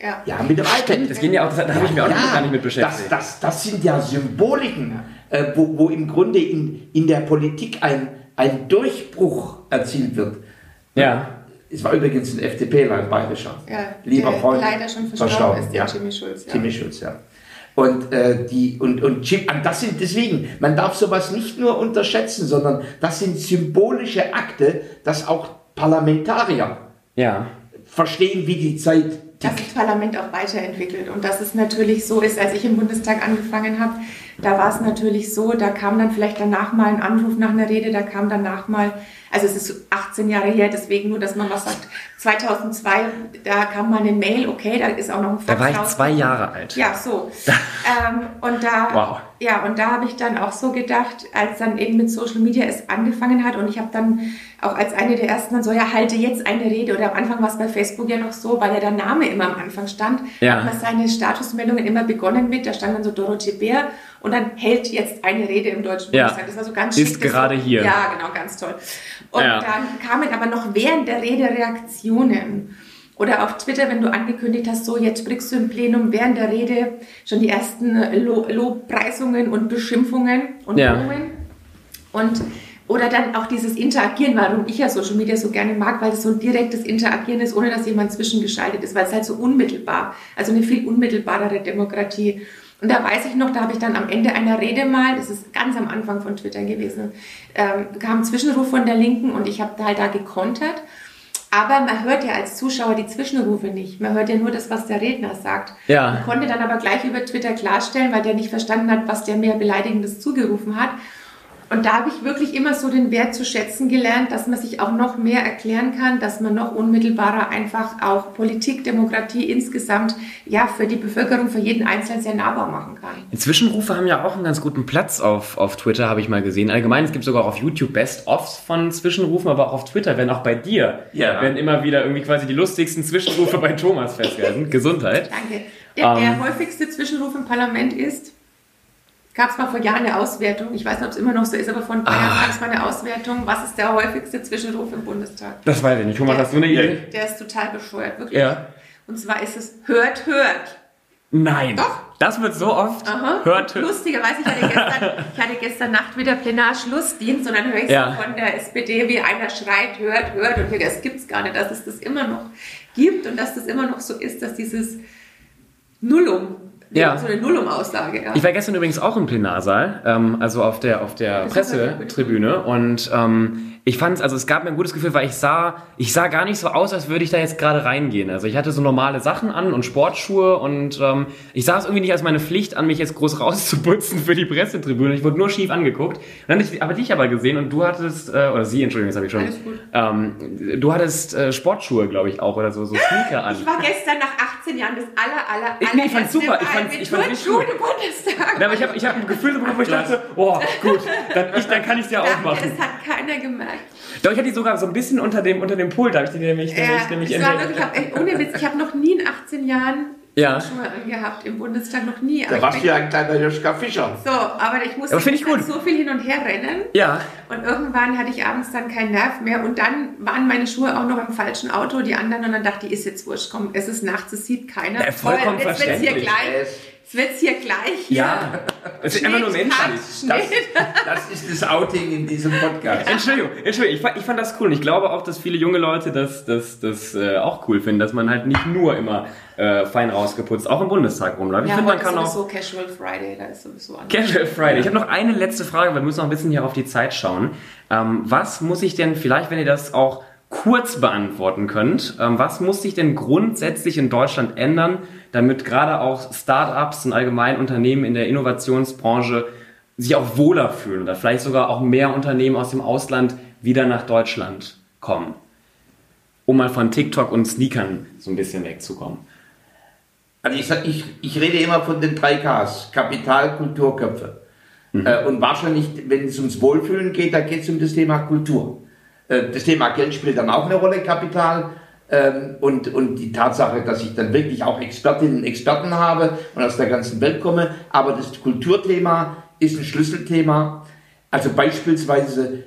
Ja. ja, mit dem iPad. Das ja auch, da habe ich mich auch noch gar nicht mit das, beschäftigt. das, das sind ja Symboliken, äh, wo, wo im Grunde in, in der Politik ein, ein Durchbruch erzielt wird. ja. Es war übrigens ein FDPler, ein bayerischer. Ja, lieber der Freund. leider schon verstorben ist, der Jimmy Schulz, ja. Jimmy Schulz, ja. Und, äh, die, und, und Jim, und das sind deswegen, man darf sowas nicht nur unterschätzen, sondern das sind symbolische Akte, dass auch Parlamentarier Ja. verstehen, wie die Zeit dass tickt. das Parlament auch weiterentwickelt und dass es natürlich so ist, als ich im Bundestag angefangen habe, da war es natürlich so, da kam dann vielleicht danach mal ein Anruf nach einer Rede, da kam danach mal, also es ist 18 Jahre her, deswegen nur, dass man was sagt, 2002, da kam mal eine Mail, okay, da ist auch noch ein Fax Da war ich raus- zwei Jahre alt. Ja, so. ähm, und da, Wow. ja, und da habe ich dann auch so gedacht, als dann eben mit Social Media es angefangen hat und ich habe dann auch als eine der ersten dann so, ja, halte jetzt eine Rede oder am Anfang war es bei Facebook ja noch so, weil ja der Name immer am Anfang stand, Ja. hat man seine Statusmeldungen immer begonnen mit, da stand dann so Dorothee Bär und dann hält jetzt eine Rede im Deutschen Ja. Bundestag. Das war so ganz Ist schick, gerade so, hier. Ja, genau, ganz toll. Und Ja. dann kamen aber noch während der Rede Reaktionen. Oder auf Twitter, wenn du angekündigt hast, so jetzt sprichst du im Plenum während der Rede schon die ersten Lo Lobpreisungen und Beschimpfungen und Ja. Und oder dann auch dieses Interagieren, warum ich ja Social Media so gerne mag, weil es so ein direktes Interagieren ist, ohne dass jemand zwischengeschaltet ist, weil es halt so unmittelbar, also eine viel unmittelbarere Demokratie. Und da weiß ich noch, da habe ich dann am Ende einer Rede mal, das ist ganz am Anfang von Twitter gewesen, ähm, kam ein Zwischenruf von der Linken und ich habe halt da gekontert. Aber man hört ja als Zuschauer die Zwischenrufe nicht. Man hört ja nur das, was der Redner sagt. Ja. Man konnte dann aber gleich über Twitter klarstellen, weil der nicht verstanden hat, was der mehr Beleidigendes zugerufen hat. Und da habe ich wirklich immer so den Wert zu schätzen gelernt, dass man sich auch noch mehr erklären kann, dass man noch unmittelbarer einfach auch Politik, Demokratie insgesamt ja für die Bevölkerung, für jeden Einzelnen sehr nahbar machen kann. Die Zwischenrufe haben ja auch einen ganz guten Platz auf, auf Twitter, habe ich mal gesehen. Allgemein, es gibt sogar auf YouTube Best-ofs von Zwischenrufen, aber auch auf Twitter werden auch bei dir Ja. werden immer wieder irgendwie quasi die lustigsten Zwischenrufe bei Thomas festgehalten. Gesundheit. Danke. Der, der Ähm. häufigste Zwischenruf im Parlament ist, gab es mal vor Jahren eine Auswertung, ich weiß nicht, ob es immer noch so ist, aber vor ein paar Ah. Jahren gab es mal eine Auswertung, was ist der häufigste Zwischenruf im Bundestag? Das weiß ich nicht. Thomas, hast du eine Idee? Der ist total bescheuert, wirklich. Ja. Und zwar ist es hört, hört. Nein. Doch. Das wird so oft. Aha. Hört, hört. Lustigerweise, ich hatte gestern, ich hatte gestern Nacht wieder Plenarschlussdienst und dann höre ich Ja. so von der SPD, wie einer schreit, hört, hört und das gibt's gar nicht, dass es das immer noch gibt und dass das immer noch so ist, dass dieses Nullum, Ja. so eine Nullum-Aussage. Ja. Ich war gestern übrigens auch im Plenarsaal, ähm, also auf der, auf der Pressetribüne und ähm, ich fand es, also es gab mir ein gutes Gefühl, weil ich sah, ich sah gar nicht so aus, als würde ich da jetzt gerade reingehen. Also ich hatte so normale Sachen an und Sportschuhe und ähm, ich sah es irgendwie nicht als meine Pflicht an, mich jetzt groß rauszuputzen für die Pressetribüne. Ich wurde nur schief angeguckt. Dann hatte ich aber dich aber gesehen und du hattest, äh, oder sie, Entschuldigung, das habe ich schon. Alles gut. Ähm, du hattest äh, Sportschuhe, glaube ich, auch oder so, so Sneaker an. Ich war gestern nach 18 Jahren das aller, aller, Ich- nee, ich fand's super. Ich fand's- ich fand's richtig gut. Bundestag. Ja, aber ich habe ich hab ein Gefühl bekommen, wo ich dachte, oh, gut, dann, ich, dann kann ich es ja auch machen. das hat keiner gemerkt. Doch, ich hatte die sogar so ein bisschen unter dem, unter dem Pult, da habe ich die nämlich, nämlich, Ja, nämlich es war entdeckt. wirklich, ich hab, ohne Witz, ich habe noch nie in 18 Jahren Ja. Turnschuhe angehabt im Bundestag, noch nie. Da ich warst du ja ein kleiner Joschka Fischer. So, aber ich musste Aber ich gestern gut. so viel hin und her rennen Ja, und irgendwann hatte ich abends dann keinen Nerv mehr und dann waren meine Schuhe auch noch im falschen Auto, die anderen und dann dachte ich, ist jetzt wurscht, komm, es ist nachts, es sieht keiner. Ja, vollkommen Toll, jetzt wird's hier verständlich. gleich, Es- wird's hier gleich hier. ja. Es ist einfach nur menschlich. Das, das ist das Outing in diesem Podcast. Entschuldigung, Entschuldigung, ich fand, ich fand das cool und ich glaube auch, dass viele junge Leute das, das, das äh, auch cool finden, dass man halt nicht nur immer äh, fein rausgeputzt, auch im Bundestag rumläuft. Ich Ja, finde, man kann auch... sowieso Casual Friday, da ist sowieso anders. Casual Friday. Ich habe noch eine letzte Frage, weil wir müssen noch ein bisschen hier auf die Zeit schauen. Ähm, was muss ich denn, vielleicht wenn ihr das auch kurz beantworten könnt, ähm, was muss sich denn grundsätzlich in Deutschland ändern, damit gerade auch Startups und allgemein Unternehmen in der Innovationsbranche sich auch wohler fühlen oder vielleicht sogar auch mehr Unternehmen aus dem Ausland wieder nach Deutschland kommen? Um mal von TikTok und Sneakern so ein bisschen wegzukommen. Also ich, sag, ich, ich rede immer von den drei Ks. Kapital, Kultur, Köpfe. Äh, und wahrscheinlich, wenn es ums Wohlfühlen geht, da geht es um das Thema Kultur. Äh, das Thema Geld spielt dann auch eine Rolle, Kapital. Ähm, und, und die Tatsache, dass ich dann wirklich auch Expertinnen und Experten habe und aus der ganzen Welt komme. Aber das Kulturthema ist ein Schlüsselthema. Also beispielsweise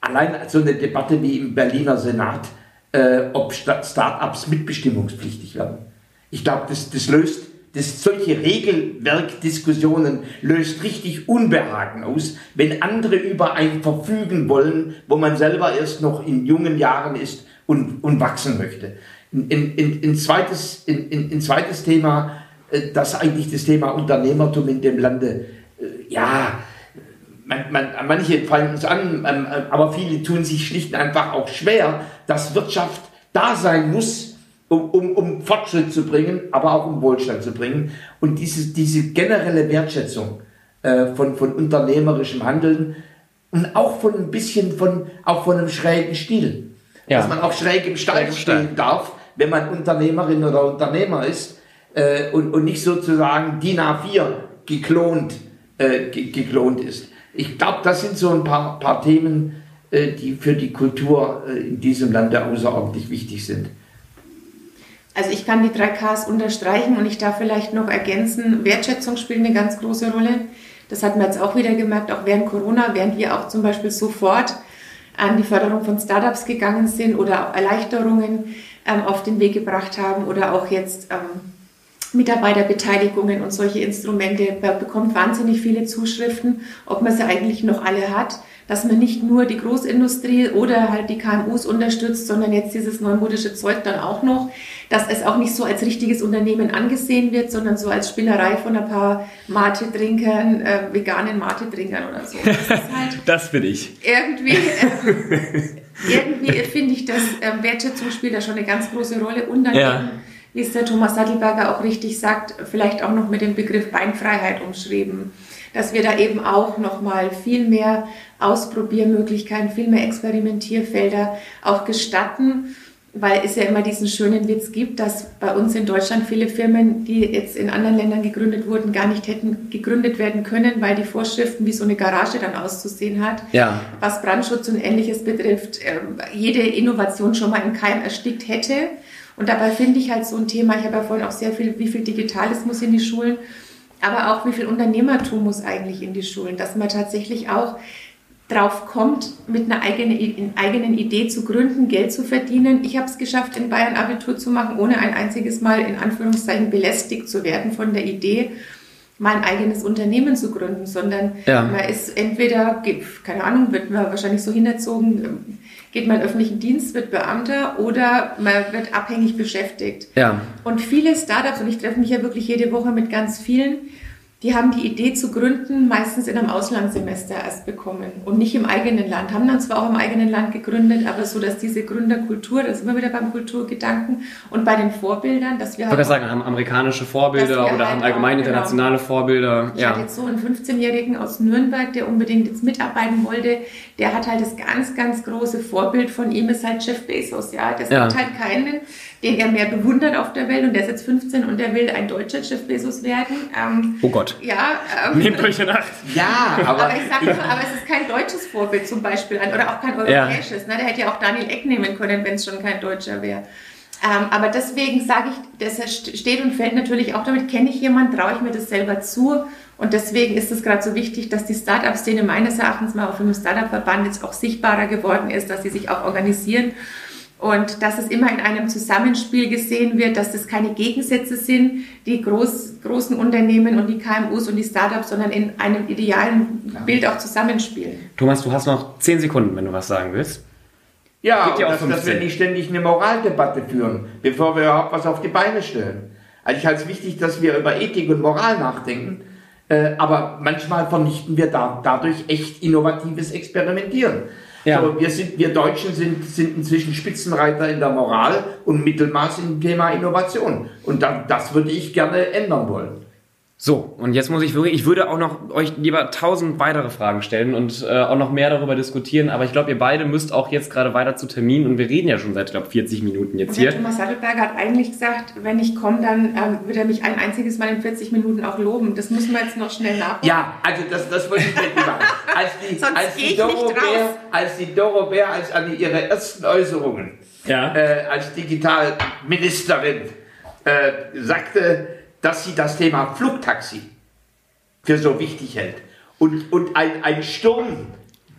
allein so eine Debatte wie im Berliner Senat, äh, ob Start-ups mitbestimmungspflichtig werden. Ich glaube, das, das löst das, solche Regelwerkdiskussionen löst richtig Unbehagen aus, wenn andere über ein verfügen wollen, wo man selber erst noch in jungen Jahren ist und, und wachsen möchte. Ein, ein, ein, zweites, ein, zweites Thema, äh, das eigentlich das Thema Unternehmertum in dem Lande, äh, ja, man, man, manche fallen uns an, ähm, äh, aber viele tun sich schlicht und einfach auch schwer, dass Wirtschaft da sein muss, um, um, um Fortschritt zu bringen, aber auch um Wohlstand zu bringen. Und diese, diese generelle Wertschätzung äh, von, von unternehmerischem Handeln und auch von ein bisschen von, auch von einem schrägen Stil. Ja. Dass man auch schräg im Stall stehen darf, wenn man Unternehmerin oder Unternehmer ist äh, und, und nicht sozusagen DIN A4 geklont, äh, geklont ist. Ich glaube, das sind so ein paar, paar Themen, äh, die für die Kultur äh, in diesem Lande außerordentlich wichtig sind. Also ich kann die drei Ks unterstreichen und ich darf vielleicht noch ergänzen, Wertschätzung spielt eine ganz große Rolle. Das hat man jetzt auch wieder gemerkt, auch während Corona, während wir auch zum Beispiel sofort an die Förderung von Startups gegangen sind oder auch Erleichterungen ähm, auf den Weg gebracht haben oder auch jetzt ähm, Mitarbeiterbeteiligungen und solche Instrumente. Man bekommt wahnsinnig viele Zuschriften, ob man sie eigentlich noch alle hat dass man nicht nur die Großindustrie oder halt die KMUs unterstützt, sondern jetzt dieses neumodische Zeug dann auch noch, dass es auch nicht so als richtiges Unternehmen angesehen wird, sondern so als Spielerei von ein paar Mate-Trinkern, äh, veganen Mate-Trinkern oder so. Das, halt das bin ich. Irgendwie, äh, irgendwie finde ich, dass äh, Wertschätzung spielt da schon eine ganz große Rolle und dann ja. eben, wie es der Thomas Sattelberger auch richtig sagt, vielleicht auch noch mit dem Begriff Beinfreiheit umschrieben dass wir da eben auch nochmal viel mehr Ausprobiermöglichkeiten, viel mehr Experimentierfelder auch gestatten, weil es ja immer diesen schönen Witz gibt, dass bei uns in Deutschland viele Firmen, die jetzt in anderen Ländern gegründet wurden, gar nicht hätten gegründet werden können, weil die Vorschriften, wie so eine Garage dann auszusehen hat, ja. was Brandschutz und ähnliches betrifft, ähm, jede Innovation schon mal im Keim erstickt hätte. Und dabei finde ich halt so ein Thema, ich habe ja vorhin auch sehr viel, wie viel Digitales muss in die Schulen, aber auch wie viel Unternehmertum muss eigentlich in die Schulen, dass man tatsächlich auch drauf kommt, mit einer eigenen, eigenen Idee zu gründen, Geld zu verdienen. Ich habe es geschafft, in Bayern Abitur zu machen, ohne ein einziges Mal in Anführungszeichen belästigt zu werden von der Idee, mein eigenes Unternehmen zu gründen, sondern ja. man ist entweder, keine Ahnung, wird man wahrscheinlich so hinerzogen, geht man in öffentlichen Dienst, wird Beamter oder man wird abhängig beschäftigt. Ja. Und viele Startups, und ich treffe mich ja wirklich jede Woche mit ganz vielen, die haben die Idee zu gründen meistens in einem Auslandssemester erst bekommen und nicht im eigenen Land. Haben dann zwar auch im eigenen Land gegründet, aber so, dass diese Gründerkultur, das sind wir wieder beim Kulturgedanken und bei den Vorbildern, dass wir halt. Ich würde sagen, haben amerikanische Vorbilder oder halt haben allgemein auch, genau. internationale genau. Vorbilder. Ich ja. hatte jetzt so einen 15-Jährigen aus Nürnberg, der unbedingt jetzt mitarbeiten wollte. Der hat halt das ganz, ganz große Vorbild von ihm ist halt Jeff Bezos. Ja, das ja. gibt halt keinen den er mehr bewundert auf der Welt und der ist jetzt 15 und der will ein deutscher Jeff Bezos werden. Ähm, oh Gott. Ja. Ähm, Nehmt euch in Acht. Ja, aber, aber ich sage nur, aber es ist kein deutsches Vorbild zum Beispiel oder auch kein europäisches. Ja. Ne? Der hätte ja auch Daniel Eck nehmen können, wenn es schon kein Deutscher wäre. Ähm, aber deswegen sage ich, das steht und fällt natürlich auch damit, kenne ich jemanden, traue ich mir das selber zu. Und deswegen ist es gerade so wichtig, dass die Startup-Szene meines Erachtens mal auf einem Startup-Verband jetzt auch sichtbarer geworden ist, dass sie sich auch organisieren und dass es immer in einem Zusammenspiel gesehen wird, dass das keine Gegensätze sind, die groß, großen Unternehmen und die KMUs und die Startups, sondern in einem idealen ja. Bild auch zusammenspielen. Thomas, du hast noch zehn Sekunden, wenn du was sagen willst. Ja, dass, dass wir nicht ständig eine Moraldebatte führen, bevor wir überhaupt was auf die Beine stellen. Also ich halte es wichtig, dass wir über Ethik und Moral nachdenken, äh, aber manchmal vernichten wir da, dadurch echt innovatives Experimentieren. Ja. So, wir, sind, wir Deutschen sind, sind inzwischen Spitzenreiter in der Moral und Mittelmaß im Thema Innovation. Und dann, das würde ich gerne ändern wollen. So, und jetzt muss ich wirklich, ich würde auch noch euch lieber tausend weitere Fragen stellen und äh, auch noch mehr darüber diskutieren, aber ich glaube, ihr beide müsst auch jetzt gerade weiter zu Terminen und wir reden ja schon seit, ich glaube, 40 Minuten jetzt hier. Thomas Sattelberger hat eigentlich gesagt, wenn ich komme, dann ähm, wird er mich ein einziges Mal in 40 Minuten auch loben. Das müssen wir jetzt noch schnell nachholen. Ja, also das, das wollte ich nicht machen. Als die, als die Doro Bär, als die Doro Bär, als an ihre ersten Äußerungen ja. äh, als Digitalministerin äh, sagte, dass sie das Thema Flugtaxi für so wichtig hält. Und, und ein, ein Sturm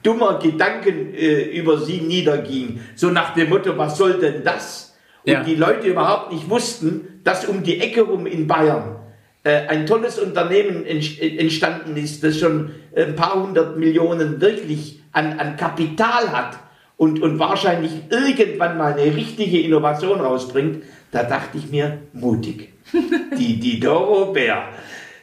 dummer Gedanken äh, über sie niederging. So nach dem Motto, was soll denn das? Und Ja. die Leute überhaupt nicht wussten, dass um die Ecke rum in Bayern äh, ein tolles Unternehmen ent- entstanden ist, das schon ein paar hundert Millionen wirklich an, an Kapital hat und, und wahrscheinlich irgendwann mal eine richtige Innovation rausbringt, da dachte ich mir, mutig. Die, die Doro Bär.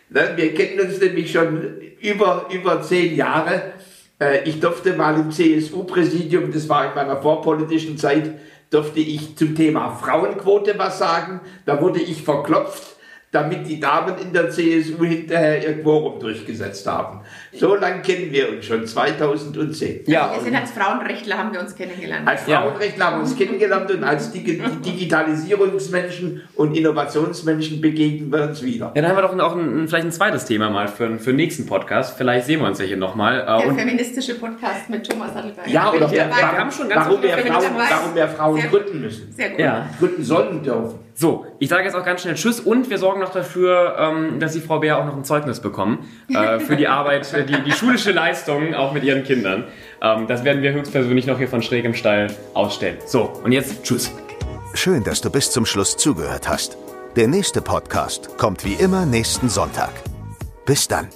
Wir kennen uns nämlich schon über, über zehn Jahre. Äh, Ich durfte mal im CSU-Präsidium, das war in meiner vorpolitischen Zeit, durfte ich zum Thema Frauenquote was sagen. Da wurde ich verklopft, damit die Damen in der CSU hinterher ihr Quorum durchgesetzt haben. So lange kennen wir uns schon, 2010. Ja, wir sind als Frauenrechtler, haben wir uns kennengelernt. Als Ja. Frauenrechtler haben wir uns kennengelernt und als Digi Digitalisierungsmenschen und Innovationsmenschen begegnen wir uns wieder. Ja, dann haben wir doch auch ein, ein, vielleicht ein zweites Thema mal für, für den nächsten Podcast. Vielleicht sehen wir uns ja hier nochmal. Äh, Der und feministische Podcast mit Thomas Sattelberg. Ja, oder dabei. wir haben schon ganz warum, viele mehr Frauen, warum mehr Frauen Sehr gut. gründen müssen. Sehr gut. ja. Gründen sollen dürfen. So, ich sage jetzt auch ganz schnell Tschüss und wir sorgen noch dafür, ähm, dass die Frau Bär auch noch ein Zeugnis bekommen äh, für die Arbeit, die, die schulische Leistung auch mit ihren Kindern. Ähm, das werden wir höchstpersönlich noch hier von Schräg im Stall ausstellen. So, und jetzt Tschüss. Schön, dass du bis zum Schluss zugehört hast. Der nächste Podcast kommt wie immer nächsten Sonntag. Bis dann.